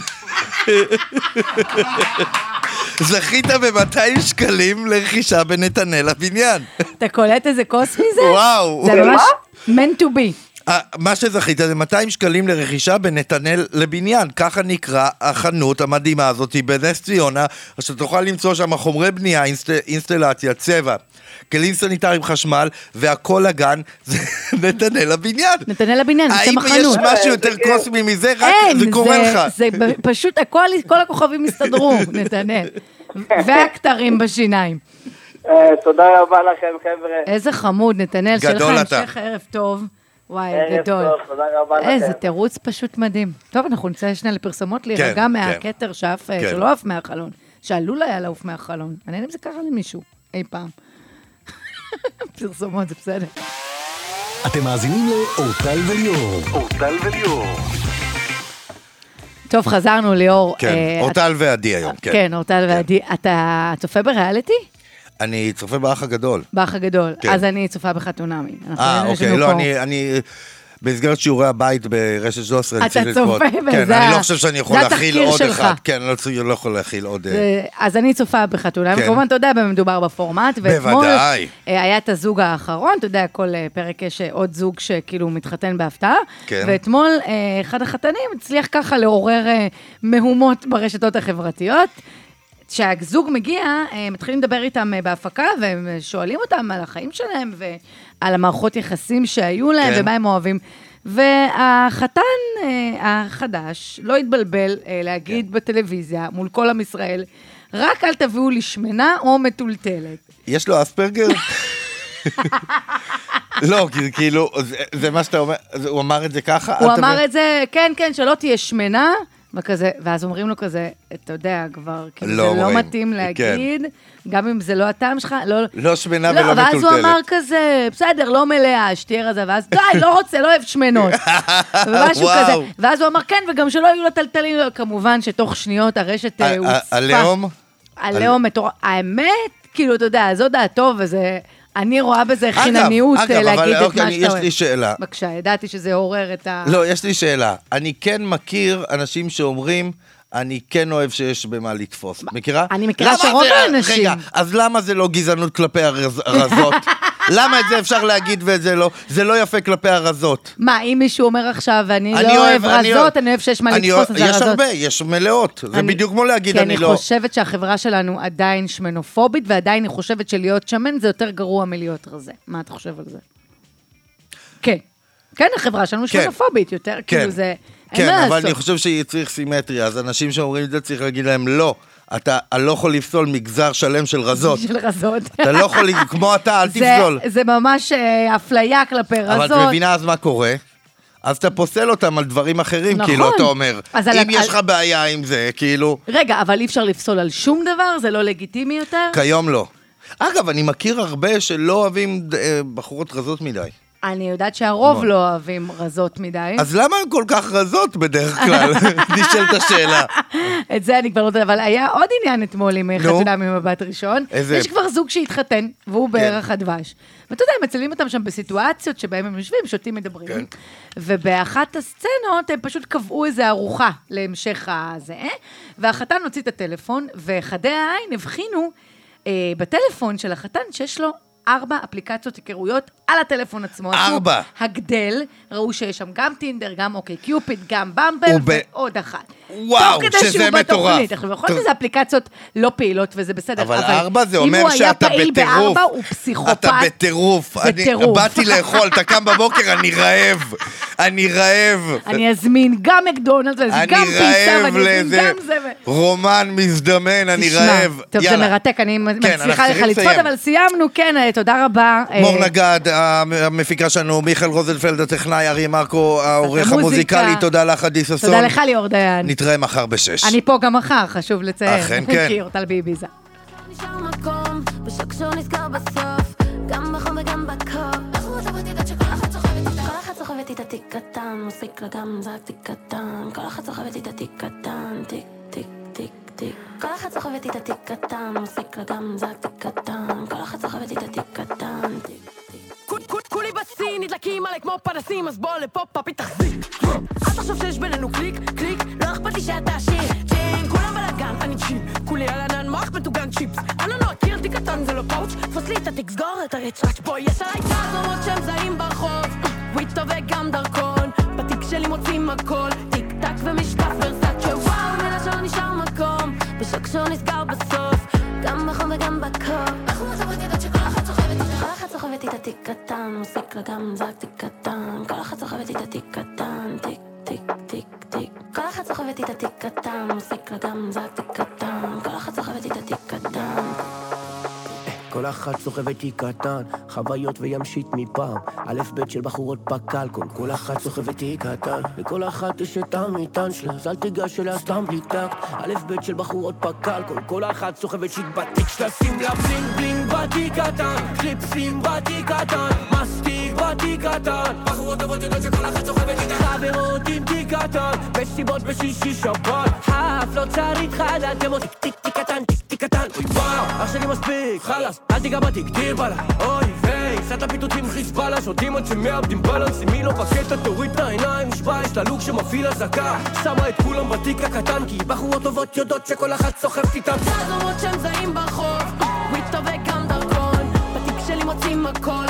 *laughs* זכית ב-200 שקלים לרכישה בנתנאל לבניין. אתה קולט איזה קוסמי זה? וואו. זה ממש meant to be. אה, מה שזכית זה 200 שקלים לרכישה בנתנאל לבניין, ככה נקרא החנות המדהימה הזאת בנס ציונה, אשר תוכל למצוא שם חומרי בנייה, אינסט, אינסטלציה, צבע, כלים סניטריים, חשמל, והכל לגן, זה *laughs* נתנאל לבניין. נתנאל לבניין, זה האם שם יש החנות. משהו יותר קוסמי מזה? רק אין, זה קורה לך. זה *laughs* פשוט הכל, כל הכוכבים הסתדרו, נתנאל. *laughs* והכתרים בשיניים. אה, תודה רבה לכם, חבר'ה. איזה חמוד, נתנאל, שיהיה לך. המשך ערב טוב. וואי, ערב גדול. טוב, תודה רבה לכם. איזה תירוץ פשוט מדהים. טוב, אנחנו נצא שנייה לפרסומות, להירגע כן, מהכתר שעף, כן. שלא עף מהחלון, שעלול היה לעוף מהחלון. מעניין אם זה קרה למישהו אי פעם. *laughs* פרסומות, זה בסדר. אתם מאזינים לאורטל וליאור. אורטל וליאור. טוב, חזרנו, ליאור. כן, אה, אורטל ועדי היום, כן. כן, אורטל ועדי. אתה צופה בריאליטי? אני צופה באח הגדול. באח הגדול. כן. אז אני צופה בחתונמי. אה, אוקיי, לא, פה- אני... אני... במסגרת שיעורי הבית ברשת 13, אתה ניסיתי צופה לצפות. בזה, כן, אני לא חושב שאני יכול להכיל עוד שלך. אחד. כן, אני לא צריך- לא יכול להכיל עוד... אה, אז אני צופה בחתונה, כן. וכמובן, אתה יודע במה מדובר בפורמט, בוודאי. אה, היה את הזוג האחרון, אתה יודע, כל אה, פרק יש עוד זוג שכאילו מתחתן בהפתעה, כן. ואתמול אחד החתנים הצליח ככה לעורר מהומות ברשתות החברתיות. כשהזוג מגיע, אה, מתחילים לדבר איתם אה, בהפקה, והם אה, שואלים אותם על החיים שלהם ועל המערכות יחסים שהיו להם כן. ומה הם אוהבים. והחתן החדש לא התבלבל להגיד בטלוויזיה מול כל עם ישראל, רק אל תביאו לי שמנה או מטולטלת. יש לו אספרגר? לא, כאילו, זה- זה מה שאתה אומר, הוא אמר את זה ככה? הוא אמר את זה, כן, כן, שלא תהיה שמנה, וכזה, ואז אומרים לו כזה, אתה יודע, כבר, כאילו, לא זה לא אומרים, מתאים להגיד, גם אם זה לא הטעם שלך, לא... לא שמנה לא, ולא ואז הוא מטולטלת. אמר כזה, בסדר, לא מלאה, שתהיה רזה, ואז די, לא רוצה, לא אוהב שמנות. *laughs* ומשהו. כזה. ואז הוא אמר, כן, וגם שלא יהיו לו טלטלים, כמובן שתוך שניות הרשת אה, הוצפה. הלאום? הלאום מטורף. האמת, כאילו, אתה יודע, זו דעתו, וזה... אני רואה בזה אגב, חינניות אגב, אה, אבל להגיד את אוקיי, מה שאתה יש אוהב. לי שאלה. בבקשה, ידעתי שזה יעורר את ה... לא, יש לי שאלה. אני כן מכיר אנשים שאומרים, אני כן אוהב שיש במה לתפוס. מכירה? אני מכירה שרוב האנשים- רגע, אז למה זה לא גזענות כלפי הרז- הרזות? *laughs* למה את זה אפשר להגיד ואת זה לא? זה לא יפה כלפי הרזות. מה, אם מישהו אומר עכשיו, אני אני לא אוהב אני רזות, אני אוהב שיש מה אני לתפוס, אז זה יש רזות. הרבה, יש מלאות. זה אני- בדיוק כמו להגיד, כי אני אני לא... חושבת שהחברה שלנו עדיין שמנופובית, ועדיין אני חושבת שלהיות שמן זה יותר גרוע מלהיות רזה. מה אתה חושב על זה? כן. כן, החברה שלנו כן. שמנופובית יותר, כן, כאילו זה... כן, אבל. אני חושב שצריך סימטריה, אז אנשים שאומרים את זה צריך להגיד להם לא. אתה לא יכול לפסול מגזר שלם של רזות. של רזות. אתה לא יכול, כמו אתה, אל *laughs* תפסול. זה ממש אה, אפליה כלפי רזות. אבל את מבינה אז מה קורה? אז אתה פוסל אותם על דברים אחרים, נכון. כאילו, אתה אומר. אז על- אם יש לך בעיה עם זה, כאילו, רגע, אבל אי אפשר לפסול על שום דבר? זה לא לגיטימי יותר? כיום לא. אגב, אני מכיר הרבה שלא אוהבים אה, בחורות רזות מדי. אני יודעת שהרוב. לא אוהבים רזות מדי. אז למה הן כל כך רזות בדרך כלל? *laughs* נשאלת השאלה. את זה אני כבר לא יודעת, אבל היה עוד עניין אתמול עם. חתונה ממבט ראשון. איזה? יש כבר זוג שהתחתן, והוא בערך הדבש. ואתה יודע, הם מצלמים אותם שם בסיטואציות שבהם הם יושבים, שותים, מדברים. כן. ובאחת הסצנות הם פשוט קבעו איזו ארוחה להמשך הזה, והחתן הוציא את הטלפון, וחדי העין הבחינו אה, בטלפון של החתן שיש לו ארבע אפליקציות היכרויות על הטלפון עצמו. ארבע. הגדל, ראו שיש שם גם טינדר, גם אוקיי קיופיד, גם במבל, וב- ועוד אחת. וואו, שזה מטורף. עכשיו, יכול להיות שזה אפליקציות לא פעילות וזה בסדר, אבל ארבע זה אומר אם הוא היה שאתה פעיל בטירוף. בארבע, הוא פסיכופת. אתה בטירוף. זה אני. באתי לאכול, אתה קם בבוקר, אני רעב. אני רעב. אני אזמין גם מקדונלדס, אני גם פיסה, רעב ואני אזמין גם זה. רומן מזדמן, אני תשמע, רעב. טוב, זה. מרתק, אני כן, מצליחה לך לצפות. אבל סיימנו, כן, אה, תודה רבה. מור אה, נגד, המפיקה שלנו, מיכאל רוזנפלד הטכנאי, אריה מרקו, העורך. המוזיקלי, תודה לך, עדי ששון. תודה לך, ליאור דיין. נתראה מחר בשש. אני פה גם מחר, חשוב לציין. אכן כן. *laughs* כי אורטל באיביזה. נשאר מקום, בשקשור נסגר בסוף, אחת סוחבת איתה תיק קטן, מוסיק לה גם זק תיק קטן. כל אחת סוחבת איתה תיק קטן, תיק, תיק, תיק, תיק. כל אחת סוחבת איתה תיק קטן, מוסיק לה גם זק תיק קטן. כל אחת סוחבת איתה תיק קטן, תיק. כולי בשיא, נדלקים עלי כמו פנסים, אז בוא לפה papi תחזיק. אל תחשוב שיש בינינו קליק, קליק, לא אכפת לי שאתה עשיר. צ'יין, כולם בלאגן, אני צ'יל. כולי על ענן מוח מטוגן צ'יפס. אני לא מכיר תיק קטן, זה לא פאוץ'. תפוס לי את התיק, סגור את הרצ'ראץ'. בואי, יש עליי תעזומות שהם זעים ברחוב. וויטו וגם דרכון. בתיק שלי מוצאים הכל. טיק טק ומשקף ורסאצ'ה, וואו, מלשון נשאר מקום. בשקשור נסגר בסוף, גם בחום וגם בקור. שכל אחת סוחבת איתה. כל אחת סוחבת איתה תיק קטן, מוסיק לה גם זק תיק קטן. כל אחת סוחבת איתה תיק קטן, תיק, תיק, תיק, תיק. כל אחת סוחבת איתה תיק קטן, מוסיק לה גם זק תיק קטן. כל אחת סוחבת איתה תיק קטן. כל אחת סוחבת תיק קטן, חוויות וימשית מפעם. א' ב' של בחורות פק"ל, כל כל אחת סוחבת תיק קטן. לכל אחת יש את המטען שלה, אז אל תיגש אליה סתם בלי טקט. א' ב' של בחורות פק"ל, כל אחת סוחבת שיט בתיק שלה, שים לה בלינג בלינג בתיק קטן. קליפסים בתיק קטן, מסטיק בתיק קטן. בחורות טובות יודעות שכל אחת סוחבת איתה. חברות עם תיק קטן, מסיבות בשישי שבת. האף לא צריך חדש, כמו תיק תיק תיק קטן, תיק תיק קטן. אוי וואו, אח שלי מספיק, חלאס, אל תיגע בתיק, דיר בלה. אוי ויי, סעת פיתות עם חיזבאללה, שותים עד שמאבדים בלנס, אם היא לא בקטע תוריד את העיניים, נשבע, יש לה לוק שמפעיל אזעקה. שמה את כולם בתיק הקטן, כי בחורות טובות יודעות שכל אחת סוחבת איתם. תעזומות שהם זעים ברחוב, וויטו וגם דרכון. בתיק שלי מוצאים הכל,